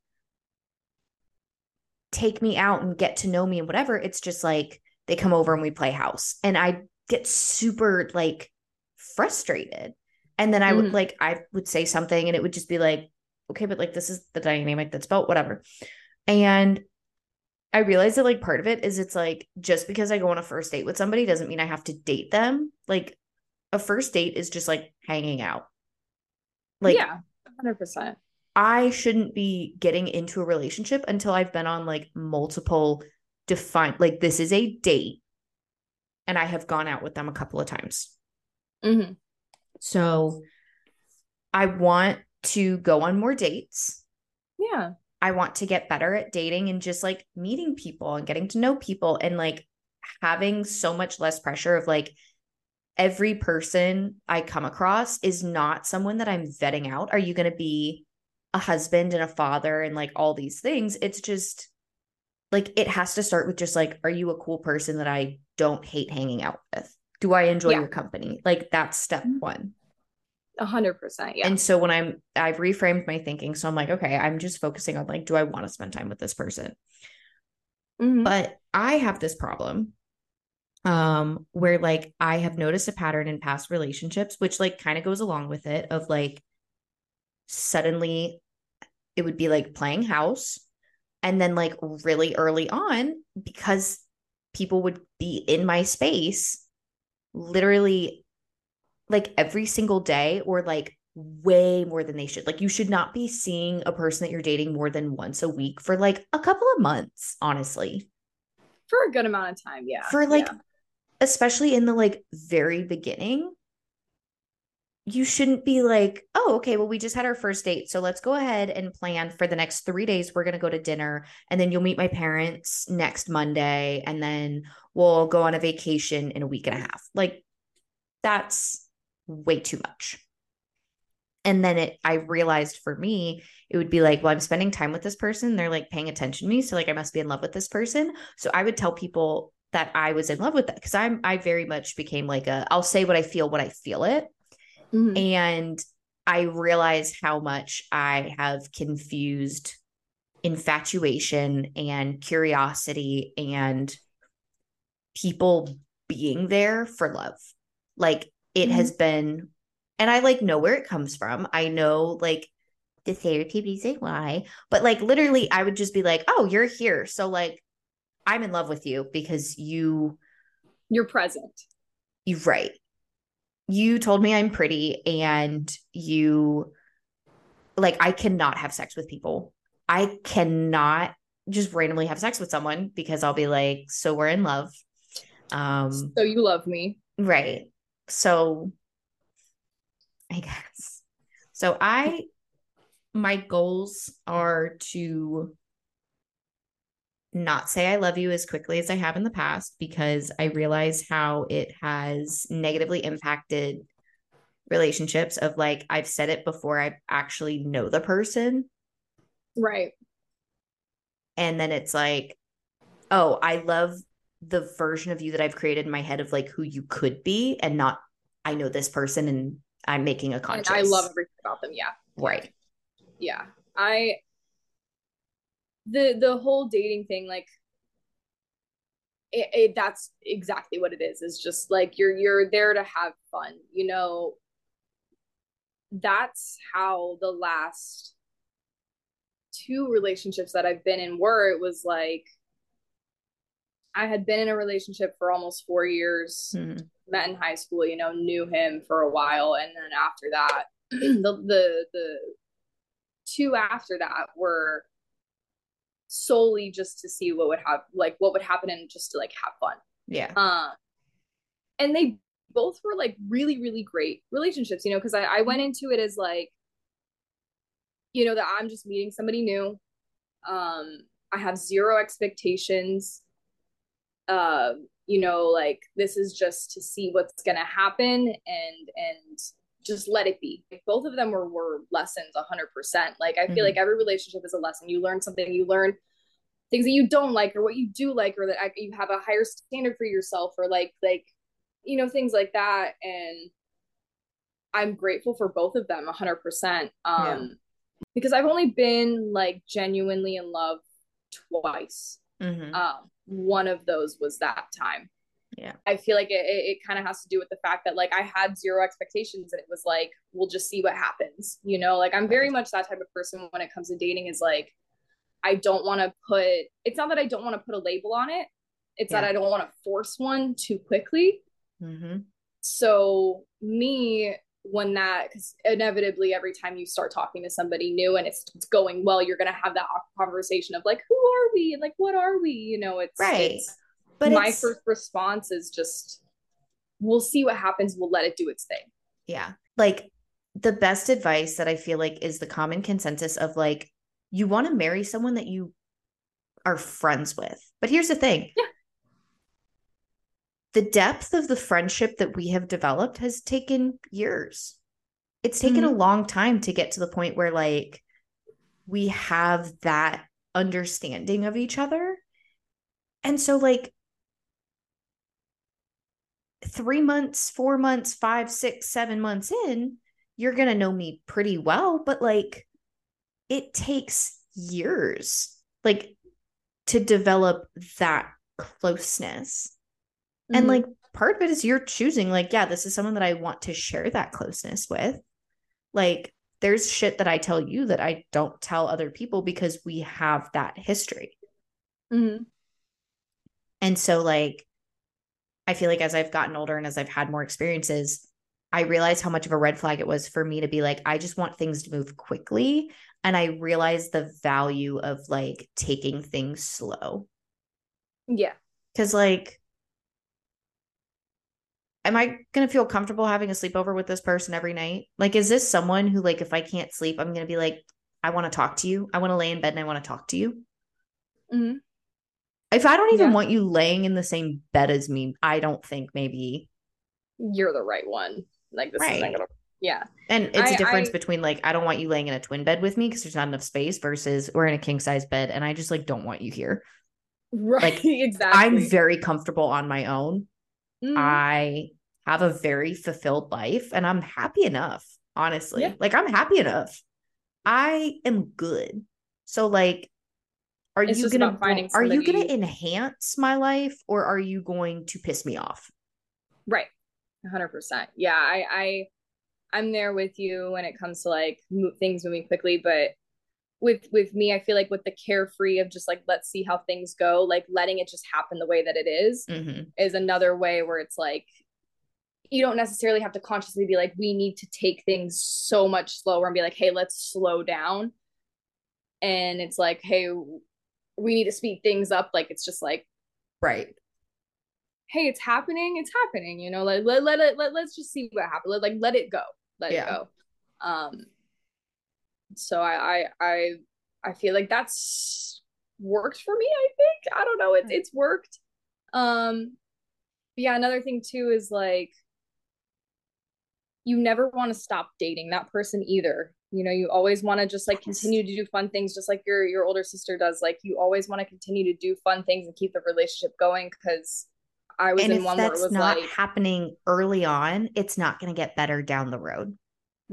take me out and get to know me and whatever. It's just like they come over and we play house. And I get super like frustrated. And then I would mm-hmm. like, I would say something and it would just be like, okay, but like this is the dynamic that's built, whatever. And I realized that like part of it is it's like just because I go on a first date with somebody doesn't mean I have to date them. Like a first date is just like hanging out. Like, yeah, 100%. I shouldn't be getting into a relationship until I've been on like multiple defined, like this is a date and I have gone out with them a couple of times. Mm-hmm. So I want to go on more dates. Yeah. I want to get better at dating and just like meeting people and getting to know people and like having so much less pressure of like every person I come across is not someone that I'm vetting out. Are you going to be a husband and a father and like all these things. It's just like it has to start with just like, are you a cool person that I don't hate hanging out with? Do I enjoy yeah. your company? Like that's step mm-hmm. one. A hundred percent. Yeah. And so when I'm I've reframed my thinking. So I'm like, okay, I'm just focusing on like, do I want to spend time with this person? Mm-hmm. But I have this problem um where like I have noticed a pattern in past relationships, which like kind of goes along with it of like suddenly it would be like playing house and then like really early on because people would be in my space literally like every single day or like way more than they should. Like you should not be seeing a person that you're dating more than once a week for like a couple of months, honestly. For a good amount of time, yeah. For like yeah. especially in the like very beginning, you shouldn't be like, oh, okay, well, we just had our first date. So let's go ahead and plan for the next three days. We're going to go to dinner and then you'll meet my parents next Monday. And then we'll go on a vacation in a week and a half. Like, that's way too much. And then it, I realized for me, it would be like, well, I'm spending time with this person. They're like paying attention to me. So, like, I must be in love with this person. So, I would tell people that I was in love with that because I'm, I very much became like a, I'll say what I feel, what I feel it Mm-hmm. And I realize how much I have confused infatuation and curiosity and people being there for love. Like it mm-hmm. has been, and I like know where it comes from. I know like the therapy reason why, but like literally, I would just be like, oh, you're here. So like, I'm in love with you because you, you're present. You're right you told me I'm pretty and you like I cannot have sex with people. I cannot just randomly have sex with someone because I'll be like, so we're in love. Um so you love me. Right. So I guess. So I my goals are to not say I love you as quickly as I have in the past because I realize how it has negatively impacted relationships of like I've said it before I actually know the person. Right. And then it's like, oh, I love the version of you that I've created in my head of like who you could be and not I know this person and I'm making a conscious. And I love everything about them. Yeah. Right. Yeah. I the the whole dating thing like it, it, that's exactly what it is is just like you're you're there to have fun you know that's how the last two relationships that i've been in were it was like i had been in a relationship for almost four years mm-hmm. met in high school you know knew him for a while and then after that the the the two after that were solely just to see what would have like what would happen and just to like have fun. Yeah. Um and they both were like really, really great relationships, you know, because I, I went into it as like, you know, that I'm just meeting somebody new. Um, I have zero expectations. Uh, you know, like this is just to see what's gonna happen and and just let it be. Both of them were were lessons 100%. Like I feel mm-hmm. like every relationship is a lesson. You learn something, you learn things that you don't like or what you do like or that you have a higher standard for yourself or like like you know things like that and I'm grateful for both of them 100%. Um yeah. because I've only been like genuinely in love twice. Mm-hmm. Um one of those was that time. Yeah. I feel like it, it, it kind of has to do with the fact that like i had zero expectations and it was like we'll just see what happens you know? Like i'm very much that type of person when it comes to dating is like i don't want to put it's not that i don't want to put a label on it. It's yeah. that i don't want to force one too quickly. Mm-hmm. so me when that because inevitably every time you start talking to somebody new and it's, it's going well you're gonna have that conversation of like who are we? And like what are we? You know it's right. it's, but my first response is just we'll see what happens. We'll let it do its thing. Yeah. Like the best advice that i feel like is the common consensus of like you want to marry someone that you are friends with. But here's the thing. Yeah. The depth of the friendship that we have developed has taken years it's taken mm-hmm. a long time to get to the point where like we have that understanding of each other and so like three months, four months, five, six, seven months in, you're going to know me pretty well. But like, it takes years, like, to develop that closeness. Mm-hmm. And like, part of it is you're choosing, like, yeah, this is someone that I want to share that closeness with. Like, there's shit that I tell you that I don't tell other people because we have that history. Mm-hmm. And so, like, I feel like as I've gotten older and as I've had more experiences, I realized how much of a red flag it was for me to be like, I just want things to move quickly. And I realized the value of like taking things slow. Yeah. Cause like, am I going to feel comfortable having a sleepover with this person every night? Like, is this someone who, like, if I can't sleep, I'm going to be like, I want to talk to you. I want to lay in bed and I want to talk to you. Mm-hmm. If I don't even yeah. want you laying in the same bed as me, I don't think maybe you're the right one. Like this right. isn't gonna yeah. And it's I, a difference I, between like I don't want you laying in a twin bed with me because there's not enough space versus we're in a king size bed and I just like don't want you here. Right. Like exactly. I'm very comfortable on my own. Mm. I have a very fulfilled life and I'm happy enough, honestly. Yeah. Like I'm happy enough. I am good. So like are it's you gonna are you gonna enhance my life or are you going to piss me off right 100% yeah i i i'm there with you when it comes to like things moving quickly but with with me i feel like with the carefree of just like let's see how things go like letting it just happen the way that it is, mm-hmm. is another way where it's like you don't necessarily have to consciously be like we need to take things so much slower and be like hey let's slow down. And it's like hey we need to speed things up. Like it's just like right. hey it's happening it's happening you know like let, let it let, let's just see what happens let, like let it go let yeah. it go. Um so I, I i i feel like that's worked for me i think. I don't know. It's it's worked. Um yeah another thing too is like you never want to stop dating that person either. You know you always want to just like continue to do fun things just like your your older sister does. Like you always want to continue to do fun things and keep the relationship going because i was and in one where it was not like happening early on it's not going to get better down the road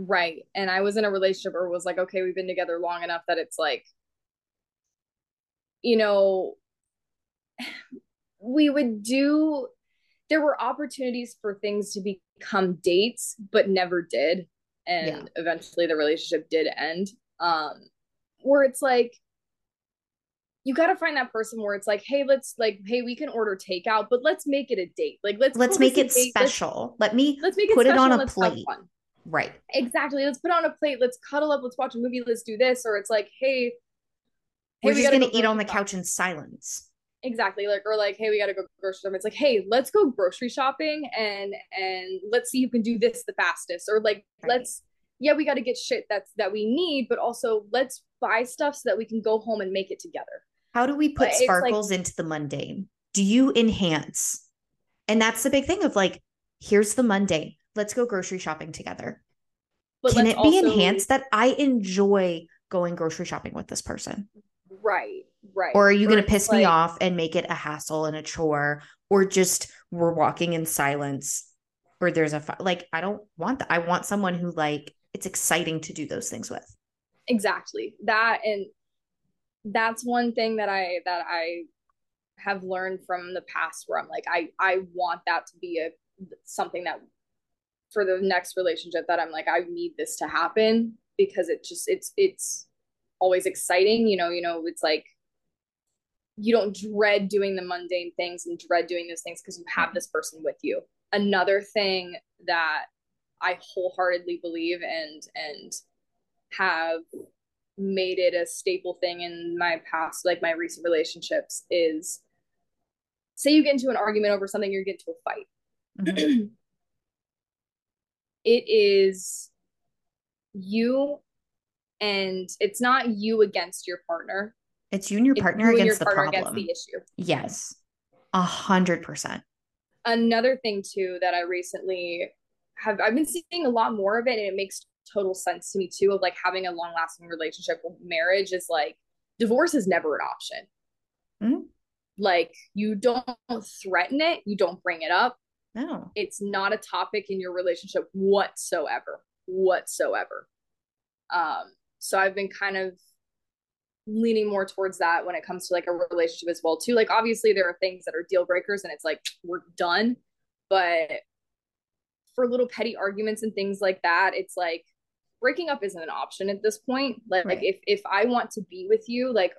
right. And i was in a relationship where it was like okay we've been together long enough that it's like you know we would do there were opportunities for things to become dates but never did. And yeah. eventually the relationship did end. Um where it's like you got to find that person where it's like hey let's like hey we can order takeout but let's make it a date. Like let's let's make it special let's, let me let's make it put it on a plate right. Exactly. Let's put on a plate. Let's cuddle up. Let's watch a movie. Let's do this. Or it's like hey we're hey, just we gonna go eat on the couch in silence. exactly. Like or like hey we gotta go grocery shopping it's like hey let's go grocery shopping and and let's see who can do this the fastest. Or like right. let's yeah we gotta get shit that's that we need but also let's buy stuff so that we can go home and make it together. How do we put but sparkles like, into the mundane? Do you enhance? And that's the big thing of like here's the mundane let's go grocery shopping together can it be enhanced that i enjoy going grocery shopping with this person right Right. Or are you going to piss like, me off and make it a hassle and a chore or just we're walking in silence or there's a like I don't want that. I want someone who like it's exciting to do those things with. Exactly. That and that's one thing that I that I have learned from the past where I'm like I I want that to be a something that for the next relationship that I'm like I need this to happen because it just it's it's always exciting, you know, you know, it's like you don't dread doing the mundane things and dread doing those things because you have this person with you. Another thing that I wholeheartedly believe and and have made it a staple thing in my past, like my recent relationships, is say you get into an argument over something, you get into a fight. Mm-hmm. it is you and it's not you against your partner it's you and your partner against your the partner problem. Against the issue. Yes. A hundred percent. Another thing too that I recently have I've been seeing a lot more of it and it makes total sense to me too of like having a long lasting relationship with marriage is like divorce is never an option. Mm-hmm. Like you don't threaten it, you don't bring it up. No. It's not a topic in your relationship whatsoever. Whatsoever. Um so I've been kind of leaning more towards that when it comes to like a relationship as well too like obviously there are things that are deal breakers and it's like we're done but for little petty arguments and things like that it's like breaking up isn't an option at this point like, right. like if if i want to be with you like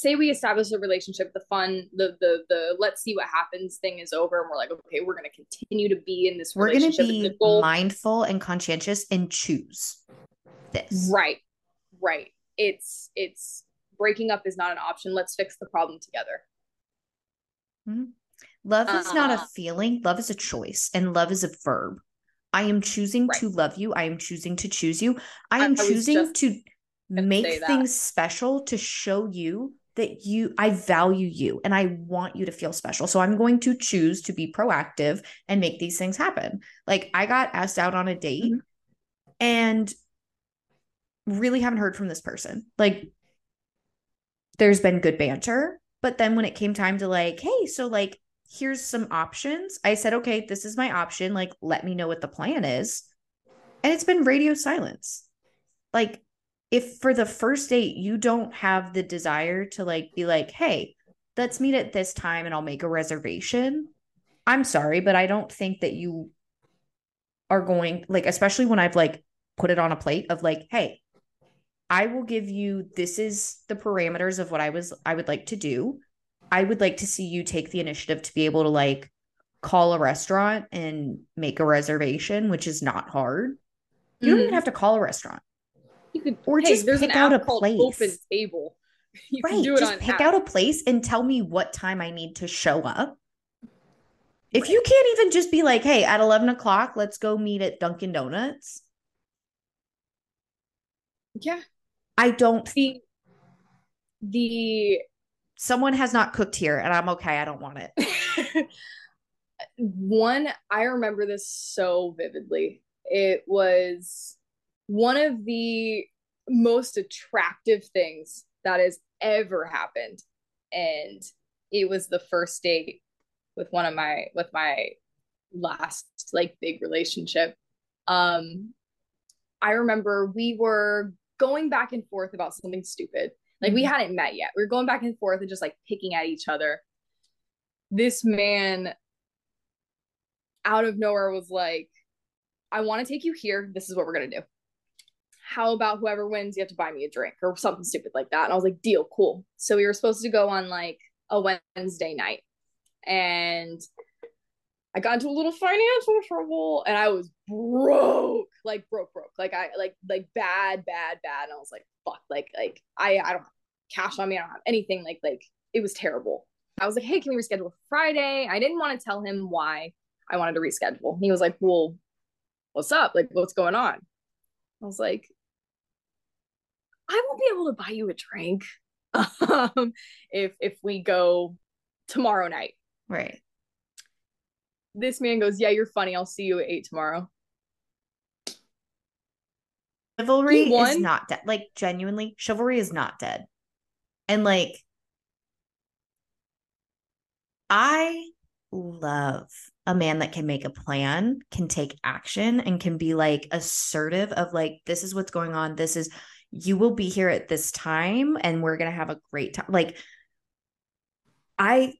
say we establish a relationship the fun the the the let's see what happens thing is over and we're like okay we're going to continue to be in this we're going to be mindful and conscientious and choose this. Right right. It's it's breaking up is not an option. Let's fix the problem together. Mm-hmm. love is uh, not a uh-huh. feeling. Love is a choice and love is a verb. I am choosing right. to love you. I am choosing to choose you. I am I, choosing to make things special to show you that you I value you and I want you to feel special. So I'm going to choose to be proactive and make these things happen. Like I got asked out on a date mm-hmm. and really haven't heard from this person. Like, there's been good banter, but then when it came time to like, hey, so like, here's some options, I said, okay, this is my option. Like, let me know what the plan is. And it's been radio silence. Like, if for the first date you don't have the desire to like be like, hey, let's meet at this time and I'll make a reservation. I'm sorry, but I don't think that you are going like, especially when I've like put it on a plate of like, hey, I will give you this is the parameters of what I was I would like to do. I would like to see you take the initiative to be able to like call a restaurant and make a reservation, which is not hard. You mm-hmm. don't even mm-hmm. have to call a restaurant. You could or hey, just pick out a place. Open table. You right. just pick app. out a place and tell me what time I need to show up. If right. you can't even just be like, hey, at 11 o'clock, let's go meet at Dunkin' Donuts. Yeah. I don't the the someone has not cooked here and I'm okay. I don't want it. one, I remember this so vividly. It was one of the most attractive things that has ever happened. And it was the first date with one of my with my last like big relationship. Um I remember we were going back and forth about something stupid. Like we mm-hmm. hadn't met yet. We were going back and forth and just like picking at each other. this man out of nowhere was like, I want to take you here. This is what we're going to do. How about whoever wins, you have to buy me a drink or something stupid like that. And I was like, deal, cool. So we were supposed to go on like a Wednesday night. And I got into a little financial trouble and I was broke, like broke, broke, like I like like bad, bad, bad. And I was like, fuck, like like I I don't have cash on me, I don't have anything. Like like it was terrible. I was like, hey, can we reschedule Friday? I didn't want to tell him why I wanted to reschedule. He was like, well, what's up? Like, what's going on? I was like, I won't be able to buy you a drink um, if if we go tomorrow night. Right. This man goes, Yeah, you're funny. I'll see you at eight tomorrow. Chivalry is not dead. Like, genuinely, chivalry is not dead. And like, I love a man that can make a plan, can take action, and can be like assertive of like, this is what's going on. This is, you will be here at this time and we're going to have a great time. Like, I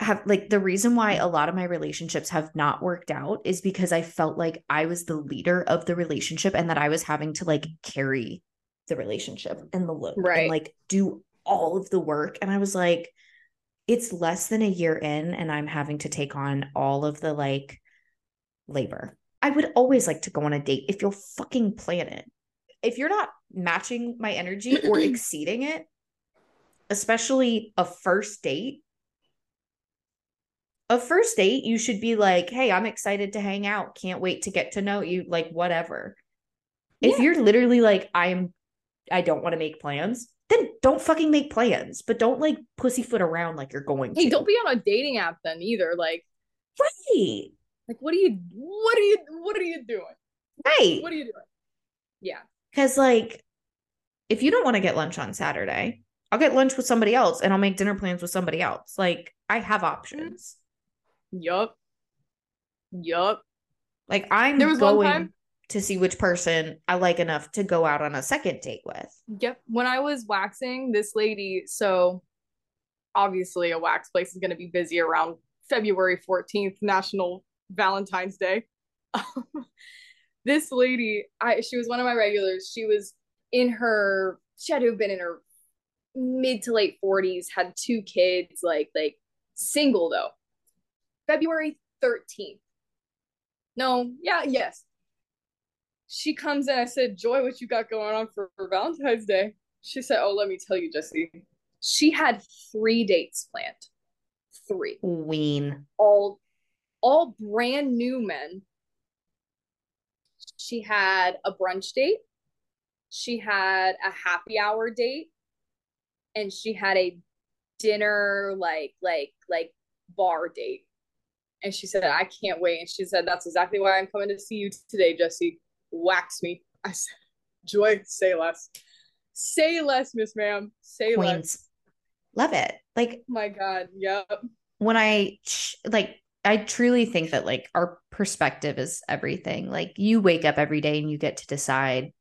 have like the reason why a lot of my relationships have not worked out is because I felt like I was the leader of the relationship and that I was having to like carry the relationship and the load right. and like do all of the work. And I was like, it's less than a year in, and I'm having to take on all of the like labor. I would always like to go on a date if you'll fucking plan it. If you're not matching my energy or exceeding it, especially a first date, a first date, you should be like, hey, I'm excited to hang out. Can't wait to get to know you. Like, whatever. Yeah. If you're literally like, I'm, I don't want to make plans, then don't fucking make plans, but don't like pussyfoot around like you're going hey, to. don't be on a dating app then either. Like, right. Like, what are you, what are you, what are you doing? Right. What are you doing? Yeah. Cause like, if you don't want to get lunch on Saturday, I'll get lunch with somebody else and I'll make dinner plans with somebody else. Like, I have options. Yup. Yup. Like I'm there was going time to see which person I like enough to go out on a second date with. Yep. When I was waxing, this lady, so obviously a wax place is going to be busy around February 14th, National Valentine's Day. this lady, I she was one of my regulars. She was in her she had to have been in her mid to late 40s, had two kids, like like single though. February 13th. No, yeah, yes. She comes in. I said, Joy, what you got going on for, for Valentine's Day? She said, Oh, let me tell you, Jesse. She had three dates planned. Three. Ween. All all brand new men. She had a brunch date. She had a happy hour date. And she had a dinner like like like bar date and she said, I can't wait. And she said, That's exactly why I'm coming to see you today, Jesse. Wax me. I said, Joy, say less. Say less, Miss Ma'am. Say Queens. less. Love it. Like, oh my God. Yep. When I, like, I truly think that, like, our perspective is everything. Like, you wake up every day and you get to decide,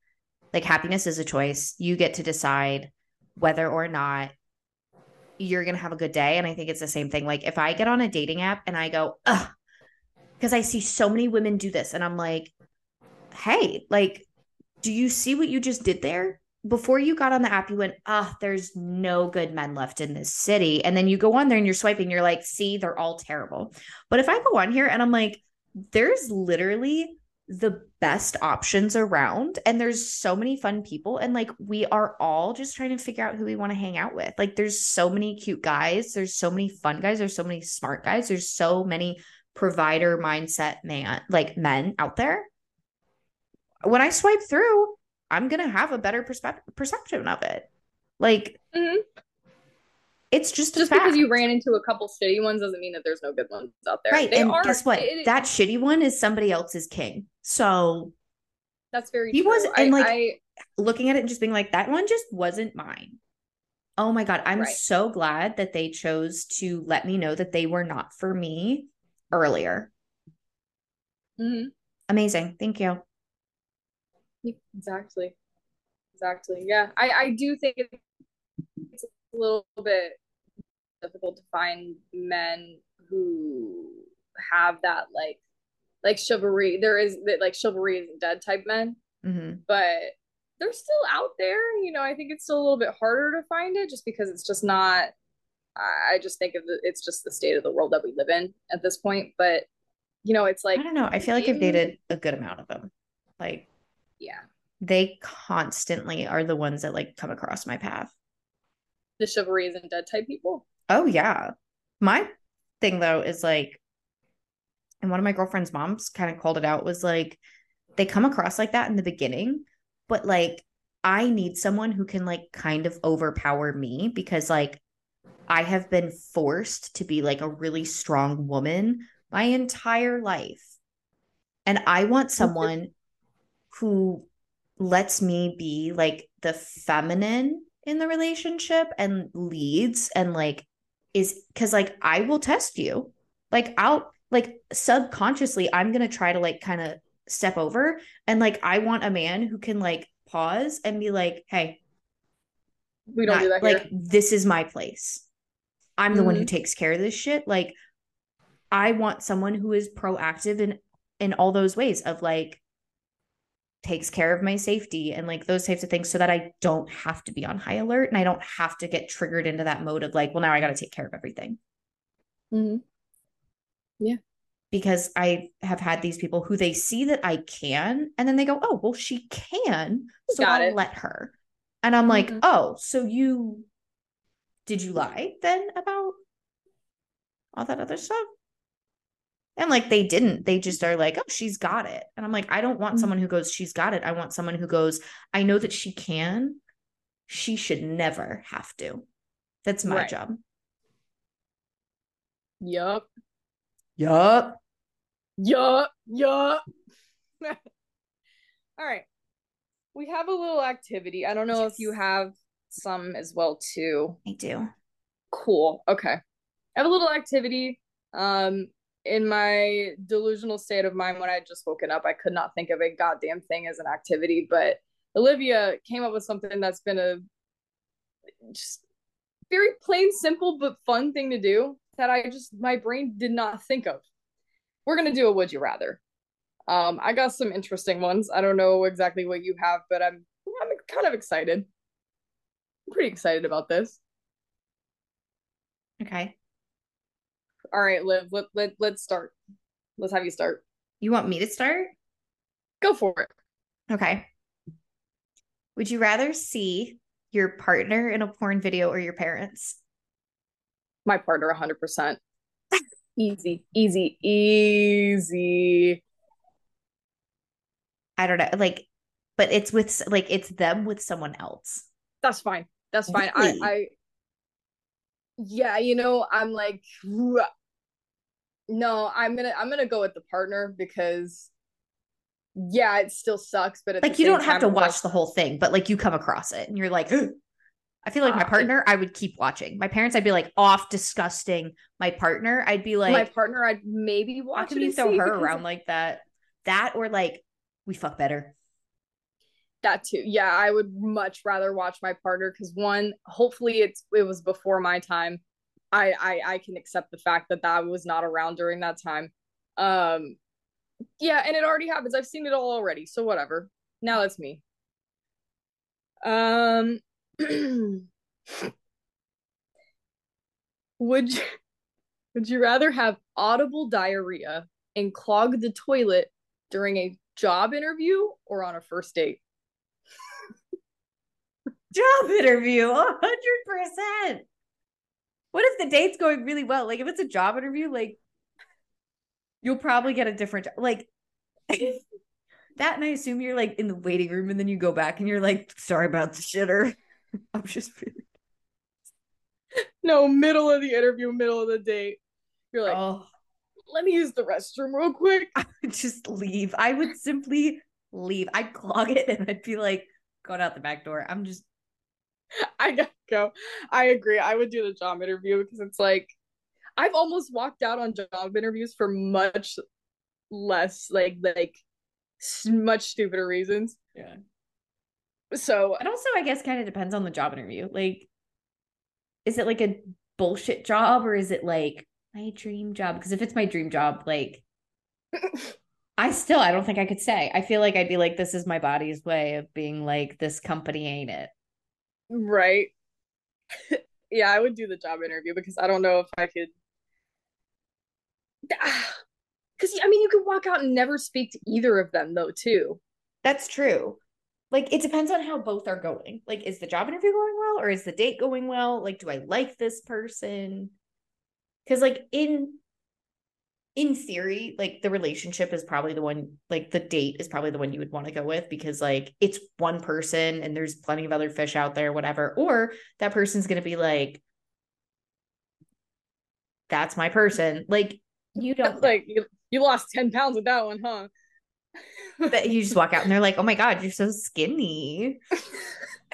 like, happiness is a choice. You get to decide whether or not you're going to have a good day. And I think it's the same thing. Like if I get on a dating app and I go, ugh, because I see so many women do this and I'm like, hey, like, do you see what you just did there? Before you got on the app, you went, oh, there's no good men left in this city. And then you go on there and you're swiping, you're like, see, they're all terrible. But if I go on here and I'm like, there's literally the best options around and there's so many fun people and like we are all just trying to figure out who we want to hang out with like there's so many cute guys there's so many fun guys there's so many smart guys there's so many provider mindset man like men out there when i swipe through i'm gonna have a better perspective perception of it like mm-hmm. It's just just because you ran into a couple shitty ones doesn't mean that there's no good ones out there. Right. They and are, guess what? It, that shitty one is somebody else's king. So that's very he true. was and like I, looking at it and just being like, that one just wasn't mine. Oh my God. I'm right. so glad that they chose to let me know that they were not for me earlier. Mm-hmm. Amazing. Thank you. Exactly. Exactly. Yeah. I, I do think it's a little bit difficult to find men who have that like like chivalry. There is that like chivalry isn't dead type men, Mm-hmm. but they're still out there. You know, I think it's still a little bit harder to find it just because it's just not. I just think of the, it's just the state of the world that we live in at this point. But you know, it's like I don't know. I feel like I've dated a good amount of them. Like yeah, they constantly are the ones that like come across my path. the chivalry isn't dead type people. Oh yeah. My thing though is like and one of my girlfriend's moms kind of called it out was like they come across like that in the beginning, but like I need someone who can like kind of overpower me because like I have been forced to be like a really strong woman my entire life. And I want someone who lets me be like the feminine in the relationship and leads and like is because like I will test you. Like I'll like subconsciously I'm gonna try to like kind of step over and like I want a man who can like pause and be like, hey, We don't not- do that like this is my place. I'm the one who Mhm. takes care of this shit. Like I want someone who is proactive in in all those ways of like takes care of my safety and like those types of things so that I don't have to be on high alert and I don't have to get triggered into that mode of like, well, now I got to take care of everything. Mhm. Because I have had these people who they see that I can and then they go, oh, well, she can. So Got I'll it. let her. And I'm like, Mhm. oh, so you did you lie then about all that other stuff? And like they didn't. They just are like, oh, she's got it. And I'm like, I don't want Mhm. someone who goes, she's got it. I want someone who goes, I know that she can. She should never have to. That's my Right. job. Yup. Yup. Yup. Yup. All right. We have a little activity. I don't know if you have some as well too. I do. Cool. Okay. I have a little activity. Um, in my delusional state of mind when I just woken up, I could not think of a goddamn thing as an activity, but Olivia came up with something that's been a just very plain, simple, but fun thing to do that I just my brain did not think of. We're gonna do a would you rather. Um, I got some interesting ones. I don't know exactly what you have, but I'm I'm kind of excited. I'm pretty excited about this. Okay. All right, Liv, let, let, let's start. Let's have you start. You want me to start? Go for it. Okay. Would you rather see your partner in a porn video or your parents? My partner, 100%. easy, easy, easy. I don't know. Like, but it's with like it's them with someone else. That's fine. That's fine. Really? I, I, yeah, you know, I'm like, no, I'm gonna, I'm gonna go with the partner because, yeah, it still sucks, but at Like you don't have to I'm watch like, the whole thing, but like you come across it and you're like, "Ugh." I feel like my Uh, partner, I would keep watching. My parents, I'd be like off disgusting. My partner, I'd be like, my partner, I'd maybe watch how can you throw her around like that? That or like we fuck better. that too yeah i would much rather watch my partner because one hopefully it's it was before my time I, I i can accept the fact that that was not around during that time. Um yeah and it already happens. I've seen it all already so whatever. Now it's me. Um would you would you rather have audible diarrhea and clog the toilet during a job interview or on a first date? Job interview, hundred percent. What if the date's going really well? Like if it's a job interview, like you'll probably get a different like that. And I assume you're like in the waiting room, and then you go back and you're like, "Sorry about the shitter." I'm just really, No, middle of the interview, middle of the date. You're like, oh, let me use the restroom real quick. I would just leave. I would simply leave. I'd clog it, and I'd be like, going out the back door. I'm just I gotta go. I agree. I would do the job interview because it's like I've almost walked out on job interviews for much less like like much stupider reasons. yeah. So And also, I guess, kind of depends on the job interview. Like, is it like a bullshit job or is it like my dream job? Because if it's my dream job, like I still I don't think I could say. I feel like I'd be like, this is my body's way of being like, this company ain't it. Right. yeah, I would do the job interview because I don't know if I could. Because I mean, you could walk out and never speak to either of them, though. Too. That's true. Like it depends on how both are going. Like, is the job interview going well, or is the date going well? Like, do I like this person? Because like in in theory, like the relationship is probably the one, like the date is probably the one you would want to go with because like it's one person and there's plenty of other fish out there, whatever. Or that person's going to be like, that's my person. Like, you don't like, you, you lost 10 pounds with that one, huh? that you just walk out and they're like, oh my God, you're so skinny.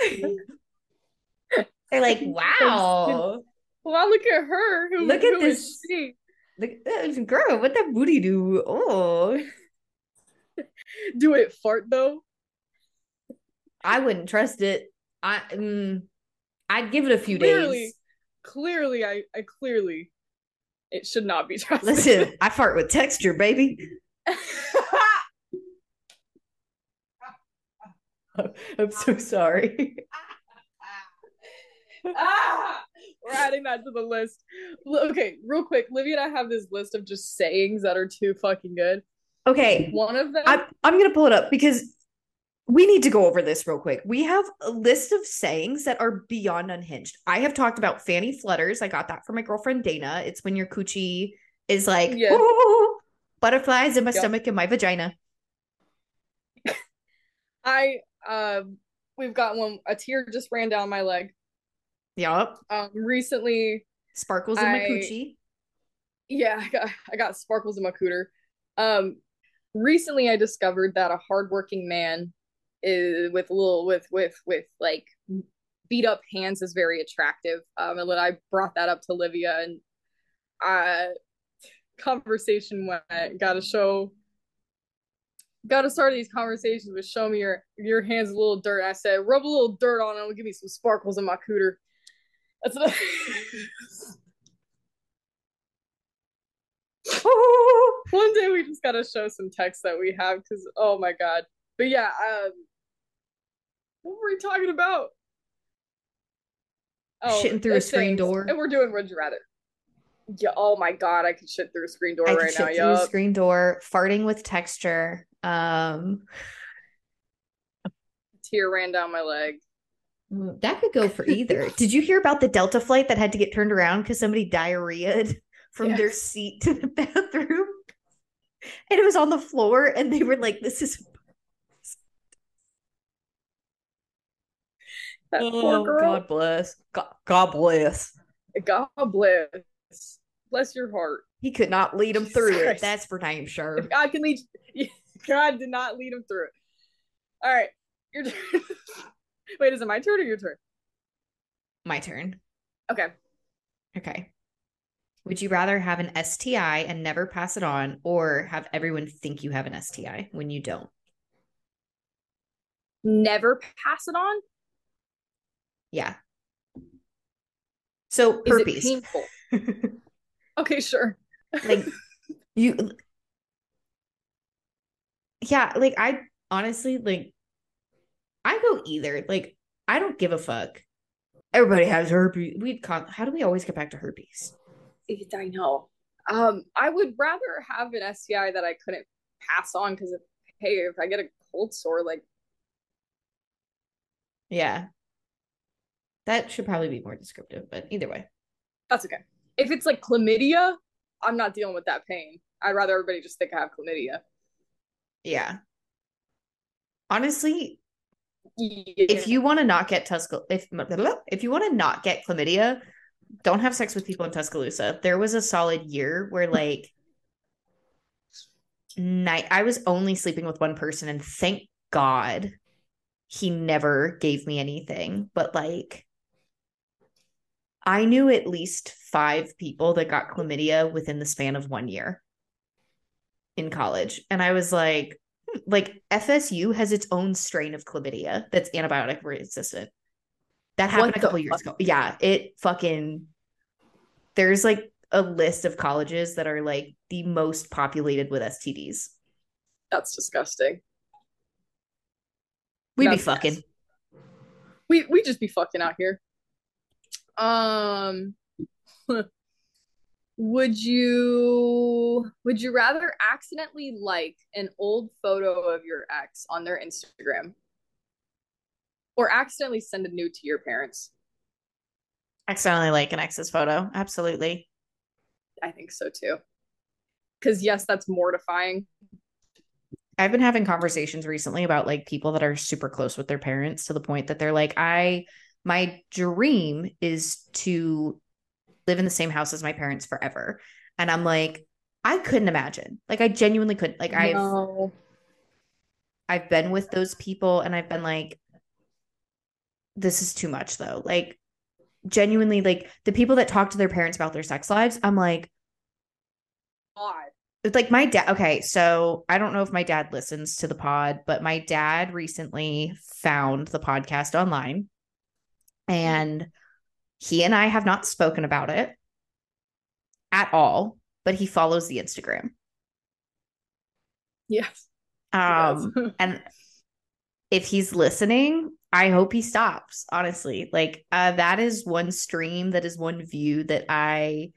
they're like, wow. Well, I look at her. Who, look at this. Like, girl, what that booty do? Oh. do it fart though? I wouldn't trust it. I um, I'd give it a few clearly, days. Clearly, I, I clearly it should not be trusted. Listen, I fart with texture, baby. I'm so sorry. ah! We're adding that to the list. Okay, real quick, Livy and I have this list of just sayings that are too fucking good. Okay, one of them. I'm, I'm gonna pull it up because we need to go over this real quick. We have a list of sayings that are beyond unhinged. I have talked about fanny flutters. I got that from my girlfriend Dana. It's when your coochie is like yes. butterflies in my yep. stomach and my vagina. I um we've got one a tear just ran down my leg. Yep. Um, recently, sparkles in I, my coochie. Yeah, I got I got sparkles in my cooter. Um, recently I discovered that a hardworking man is with little with with with like beat up hands is very attractive. Um, and I brought that up to Livia, and uh, conversation went. Got to show. Got to start these conversations with show me your your hands a little dirt. I said rub a little dirt on them, give me some sparkles in my cooter. That's what One day we just gotta show some text that we have because oh my god. But yeah, um what were we talking about? Oh, shitting through a screen things. door. And we're doing would you rather. Yeah, oh my god, I could shit through a screen door I right now. Yeah. Screen door, farting with texture. Um tear ran down my leg. Mm, that could go for either. Did you hear about the Delta flight that had to get turned around because somebody diarrheaed from yes. their seat to the bathroom? And it was on the floor, and they were like, "This is." That oh, God bless. God, God bless. God bless. Bless your heart. He could not lead him through Jesus it. That's for damn sure. If God can lead. God did not lead him through it. All right, your turn. Wait, is it my turn or your turn? My turn. Okay. Okay. Would you rather have an STI and never pass it on or have everyone think you have an STI when you don't? Never pass it on? Yeah. So herpes. painful? okay, sure. like you Yeah, like I honestly like I go either. Like, I don't give a fuck. Everybody has herpes. We con- how do we always get back to herpes? I know. Um, I would rather have an STI that I couldn't pass on because if hey, if I get a cold sore, like yeah, that should probably be more descriptive. But either way, that's okay. If it's like chlamydia, I'm not dealing with that pain. I'd rather everybody just think I have chlamydia. Yeah. Honestly, if you want to not get Tuscal if if you want to not get chlamydia, don't have sex with people in Tuscaloosa. There was a solid year where like night I was only sleeping with one person and thank God he never gave me anything. But like I knew at least five people that got chlamydia within the span of one year in college. And I was like, like FSU has its own strain of chlamydia that's antibiotic resistant. That happened what a couple years ago. Yeah, it fucking there's like a list of colleges that are like the most populated with STDs. That's disgusting. We be That's fucking. nasty. We we just be fucking out here. Um would you would you rather accidentally like an old photo of your ex on their Instagram or accidentally send a nude to your parents? Accidentally like an ex's photo. Absolutely. I think so too. Cuz yes, that's mortifying. I've been having conversations recently about like people that are super close with their parents to the point that they're like, I, my dream is to live in the same house as my parents forever. And I'm like, I couldn't imagine. Like, I genuinely couldn't. Like, I've, No. I've been with those people and I've been like, this is too much though. Like, genuinely, like the people that talk to their parents about their sex lives, I'm like, God. it's like my dad okay so i don't know if my dad listens to the pod but my dad recently found the podcast online and he and i have not spoken about it at all but he follows the instagram. Yes. um and if he's listening i hope he stops honestly. Like uh that is one stream that is one view that i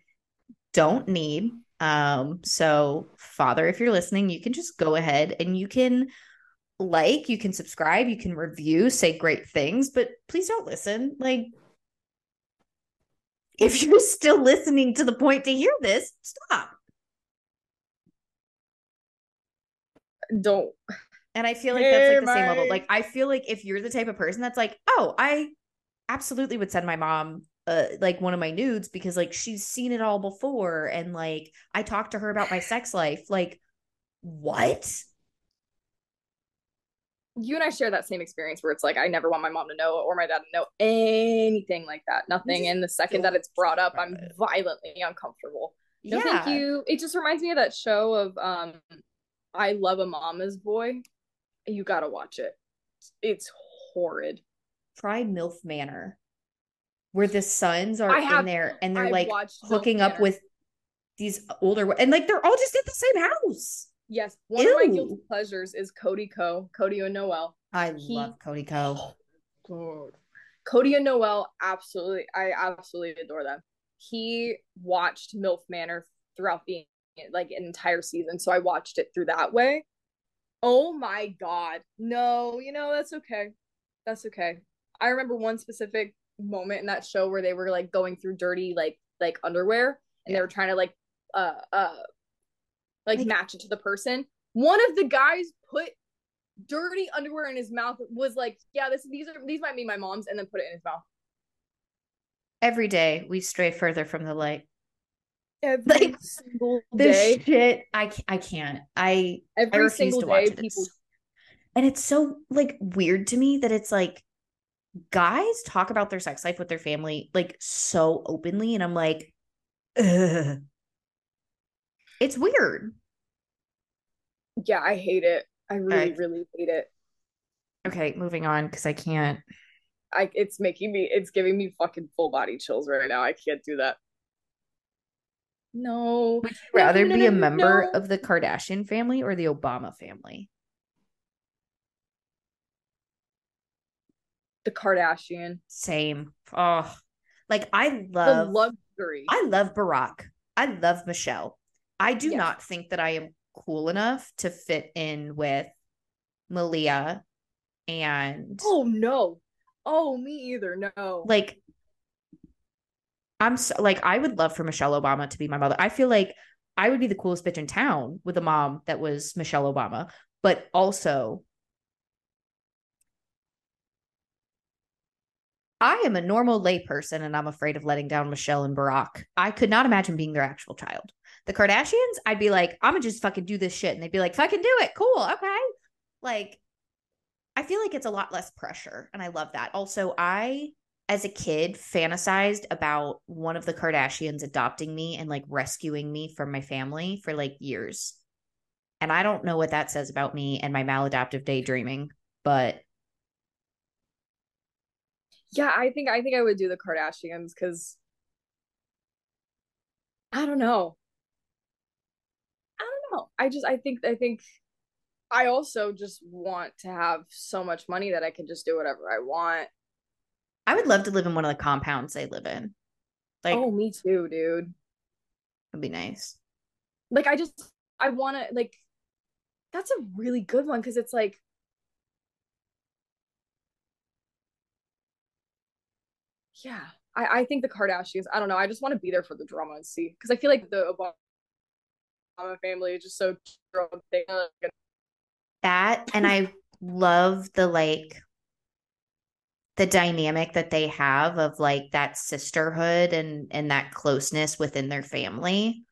don't need. Um so father if you're listening you can just go ahead and you can like you can subscribe you can review say great things but please don't listen. Like if you're still listening to the point to hear this stop Don't And I feel like that's like the same level. Like I feel like if you're the type of person that's like, oh, I absolutely would send my mom uh like one of my nudes because like she's seen it all before and like I talked to her about my sex life. Like what? You and I share that same experience where it's like I never want my mom to know or my dad to know anything like that. Nothing. And the second that it's brought up, I'm violently uncomfortable. No, yeah. thank you. It just reminds me of that show of um I Love a Mama's Boy. You gotta watch it. It's horrid. Try MILF Manor. Where the sons are have- in there and they're I've like hooking up with these older and like they're all just in the same house. Yes, one of my guilty pleasures is Cody Ko, Cody and Noel. I He- love Cody Ko. God. Cody and Noel, absolutely, I absolutely adore them. He watched MILF Manor throughout the like an entire season, so I watched it through that way. Oh my god, no, you know that's okay, that's okay. I remember one specific moment in that show where they were like going through dirty like like underwear, and they were trying to like uh uh like Like- match it to the person. One of the guys put dirty underwear in his mouth was like, yeah, this these are these might be my mom's, and then put it in his mouth. Every day we stray further from the light. Every Like, single This day, shit, I I can't. I I refuse single to watch day, it. people. It's, and it's so like weird to me that it's like guys talk about their sex life with their family like so openly, and I'm like, Ugh. It's weird. Yeah, I hate it. I really, I- really hate it. Okay, moving on because I can't. I it's making me it's giving me fucking full body chills right now. I can't do that. No. Would you rather no, be no, a member no. of the Kardashian family or the Obama family? The Kardashian. Same. Oh, like I love The luxury. I love Barack. I love Michelle. I do not think that I am cool enough to fit in with Malia and Oh no. Oh me either. No. like I'm so like I would love for Michelle Obama to be my mother. I feel like I would be the coolest bitch in town with a mom that was Michelle Obama, but also I am a normal layperson and I'm afraid of letting down Michelle and Barack. I could not imagine being their actual child. The Kardashians, I'd be like, I'm gonna just fucking do this shit. And they'd be like, fucking do it. Cool. Okay. Like, I feel like it's a lot less pressure. And I love that. Also, I, as a kid, fantasized about one of the Kardashians adopting me and like rescuing me from my family for like years. And I don't know what that says about me and my maladaptive daydreaming, but yeah, I think I think I would do the Kardashians because I don't know. I know. I just I think I think I also just want to have so much money that I can just do whatever I want. I would love to live in one of the compounds they live in. Like, oh, me too, dude. Would be nice. Like, I just, I want to, like, that's a really good one because it's like, yeah, I, I think the Kardashians, I don't know. I just want to be there for the drama and see because I feel like the Obama family is just so that and I love the like the dynamic that they have of like that sisterhood and and that closeness within their family.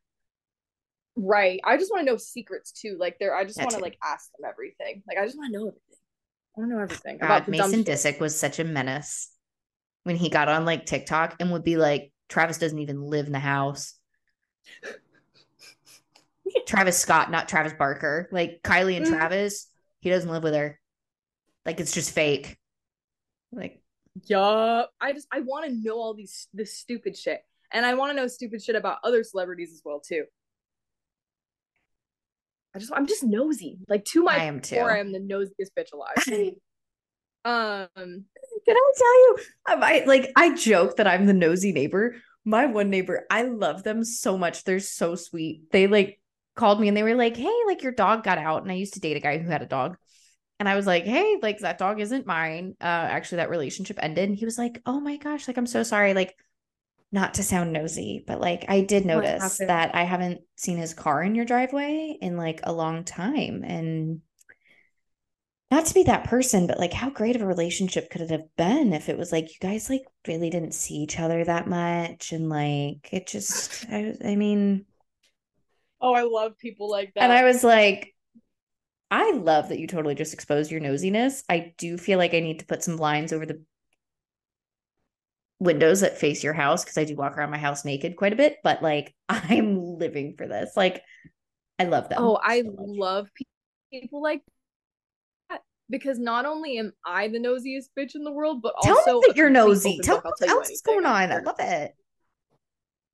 Right. I just want to know secrets too. Like there I just want to like ask them everything. Like I just want to know everything. I want to know everything. God, Mason Disick was such a menace when he got on like TikTok and would be like, Travis doesn't even live in the house. Travis Scott, not Travis Barker. Like Kylie and mm. Travis, he doesn't live with her. Like it's just fake. Like, yup. I just I want to know all these this stupid shit, and I want to know stupid shit about other celebrities as well too. I just I'm just nosy. Like to my I am too. I am the nosiest bitch alive. um, can I tell you? I like I joke that I'm the nosy neighbor. My one neighbor, I love them so much. They're so sweet. They like called me and they were like, "Hey, like your dog got out." And I used to date a guy who had a dog. And I was like, "Hey, like that dog isn't mine." Uh actually that relationship ended. And he was like, "Oh my gosh, like I'm so sorry." Like not to sound nosy, but like I did notice that I haven't seen his car in your driveway in like a long time and not to be that person, but like how great of a relationship could it have been if it was like you guys like really didn't see each other that much and like it just I I mean Oh, I love people like that. And I was like I love that you totally just exposed your nosiness. I do feel like I need to put some blinds over the windows that face your house because I do walk around my house naked quite a bit, but like I'm living for this. Like I love them. Oh, I love people like that because not only am I the nosiest bitch in the world, but tell also me that you're nosy. Tell me what else is going on. I love it.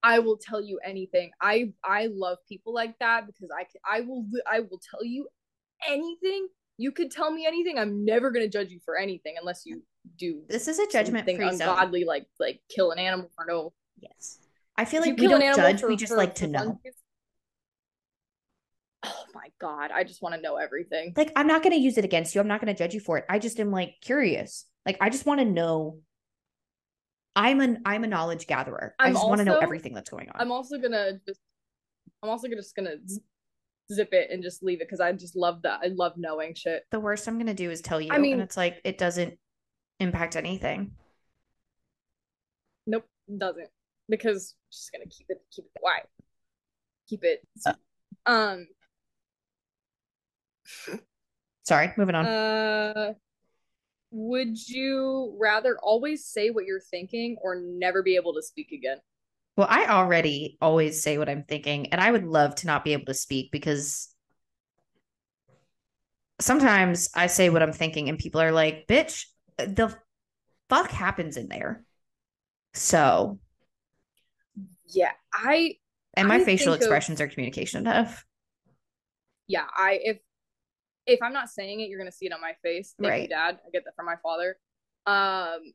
I will tell you anything. I I love people like that because I can I will I will tell you anything. You could tell me anything. I'm never gonna judge you for anything unless you do. This is a judgment free ungodly, zone. like like kill an animal for no. Yes, I feel like we don't judge. For, we just for, like to know. Oh my god, I just want to know everything. Like I'm not going to use it against you. I'm not going to judge you for it. I just am like curious. Like I just want to know I'm an I'm a knowledge gatherer. I'm i just want to know everything that's going on. I'm also gonna just I'm also gonna just gonna zip it and just leave it because I just love that. I love knowing shit. The worst I'm gonna do is tell you, I mean, and it's like it doesn't impact anything. Nope, doesn't because I'm just gonna keep it keep it quiet, keep it. Uh, um. Sorry, moving on. Uh, would you rather always say what you're thinking or never be able to speak again? Well, I already always say what I'm thinking, and I would love to not be able to speak because sometimes I say what I'm thinking, and people are like, bitch, the fuck happens in there? So, yeah, I and my I facial expressions of, are communication enough. Yeah, I if if I'm not saying it, you're gonna see it on my face. Thank right. you, Dad. I get that from my father. Um,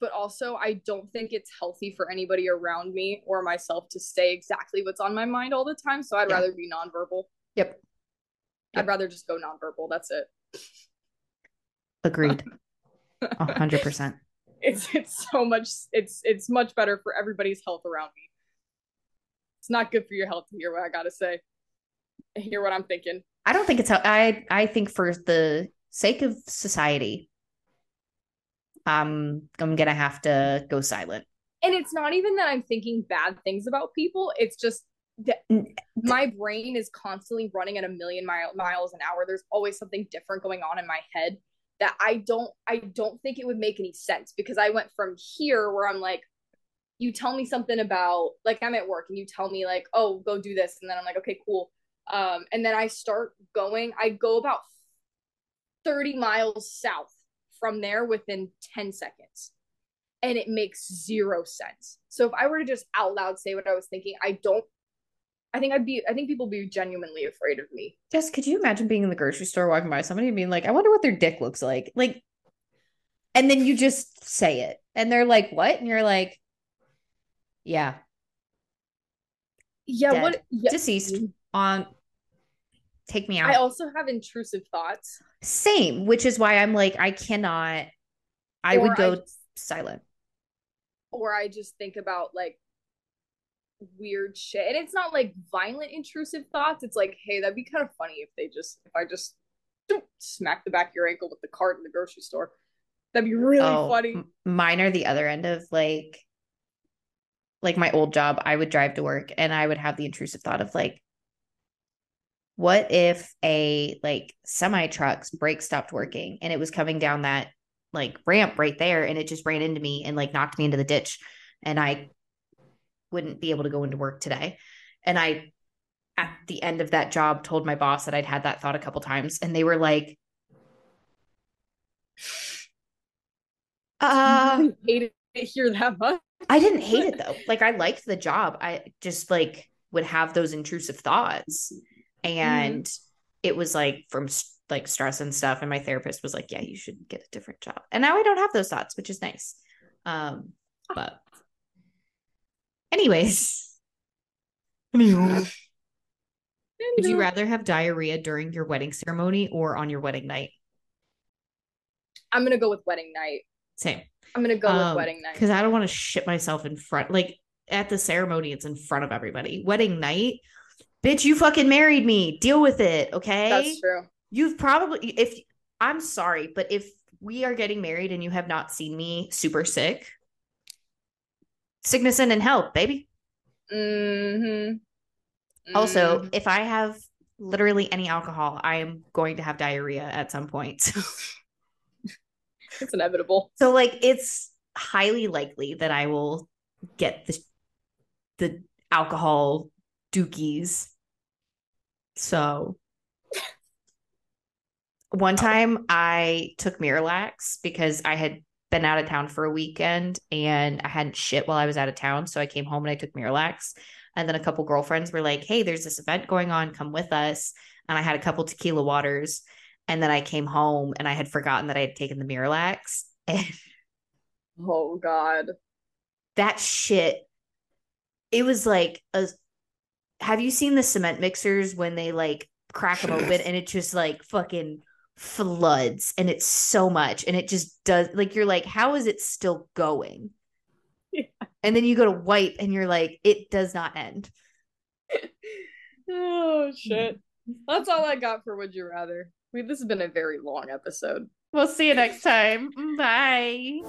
but also I don't think it's healthy for anybody around me or myself to say exactly what's on my mind all the time. So I'd yeah. rather be nonverbal. Yep. I'd rather just go nonverbal. That's it. Agreed. A hundred percent. It's it's so much it's it's much better for everybody's health around me. It's not good for your health to hear what I gotta say. Hear what I'm thinking. I don't think it's how I I think for the sake of society, um, I'm gonna have to go silent. And it's not even that I'm thinking bad things about people. It's just that my brain is constantly running at a million mile, miles an hour. There's always something different going on in my head that I don't I don't think it would make any sense because I went from here where I'm like you tell me something about like I'm at work and you tell me like oh go do this and then I'm like okay cool um and then I start going I go about 30 miles south from there within 10 seconds and it makes zero sense. So if I were to just out loud say what I was thinking, I don't I think I'd be I think people would be genuinely afraid of me. Just could you imagine being in the grocery store walking by somebody and being like, I wonder what their dick looks like? Like and then you just say it. And they're like, What? And you're like, Yeah. Yeah, Dead. what yeah. Deceased on take me out. I also have intrusive thoughts. Same, which is why I'm like, I cannot I Or would I go just- silent. or I just think about like weird shit. And it's not like violent intrusive thoughts. It's like, hey, that'd be kind of funny if they just if I just smack the back of your ankle with the cart in the grocery store. That'd be really Oh, funny. m- mine are the other end of like like my old job i would drive to work and i would have the intrusive thought of like what if a like semi truck's brake stopped working and it was coming down that like ramp right there and it just ran into me and like knocked me into the ditch and i wouldn't be able to go into work today and i at the end of that job told my boss that i'd had that thought a couple times and they were like uh I hated to hear that much. I didn't hate it though. Like I liked the job. I just like would have those intrusive thoughts, and it was like from like stress and stuff. And my therapist was like, "Yeah, you should get a different job." And now I don't have those thoughts, which is nice. Um, but anyways, would you rather have diarrhea during your wedding ceremony or on your wedding night? I'm gonna go with wedding night. Same. I'm gonna go Um, with wedding night. because I don't want to shit myself in front. Like at the ceremony, it's in front of everybody. Wedding night, bitch, you fucking married me. Deal with it, okay? That's true. You've probably if I'm sorry, but if we are getting married and you have not seen me super sick, sickness in and health, baby. Mm-hmm. Also, Mhm. if I have literally any alcohol, I am going to have diarrhea at some point. it's inevitable. So like it's highly likely that I will get the the alcohol dookies. So one time I took Miralax because I had been out of town for a weekend and I hadn't shit while I was out of town. So I came home and I took Miralax. And then a couple girlfriends were like, hey, there's this event going on. Come with us. And I had a couple tequila waters. And then I came home and I had forgotten that I had taken the Miralax. And Oh God. that shit, it was like a. Have you seen the cement mixers when they like crack them open and it just like fucking floods and it's so much and it just does like you're like how is it still going? Yeah. And then you go to wipe and you're like it does not end. Oh shit. That's all I got for Would You Rather. I mean, this has been a very long episode. We'll see you next time. Bye.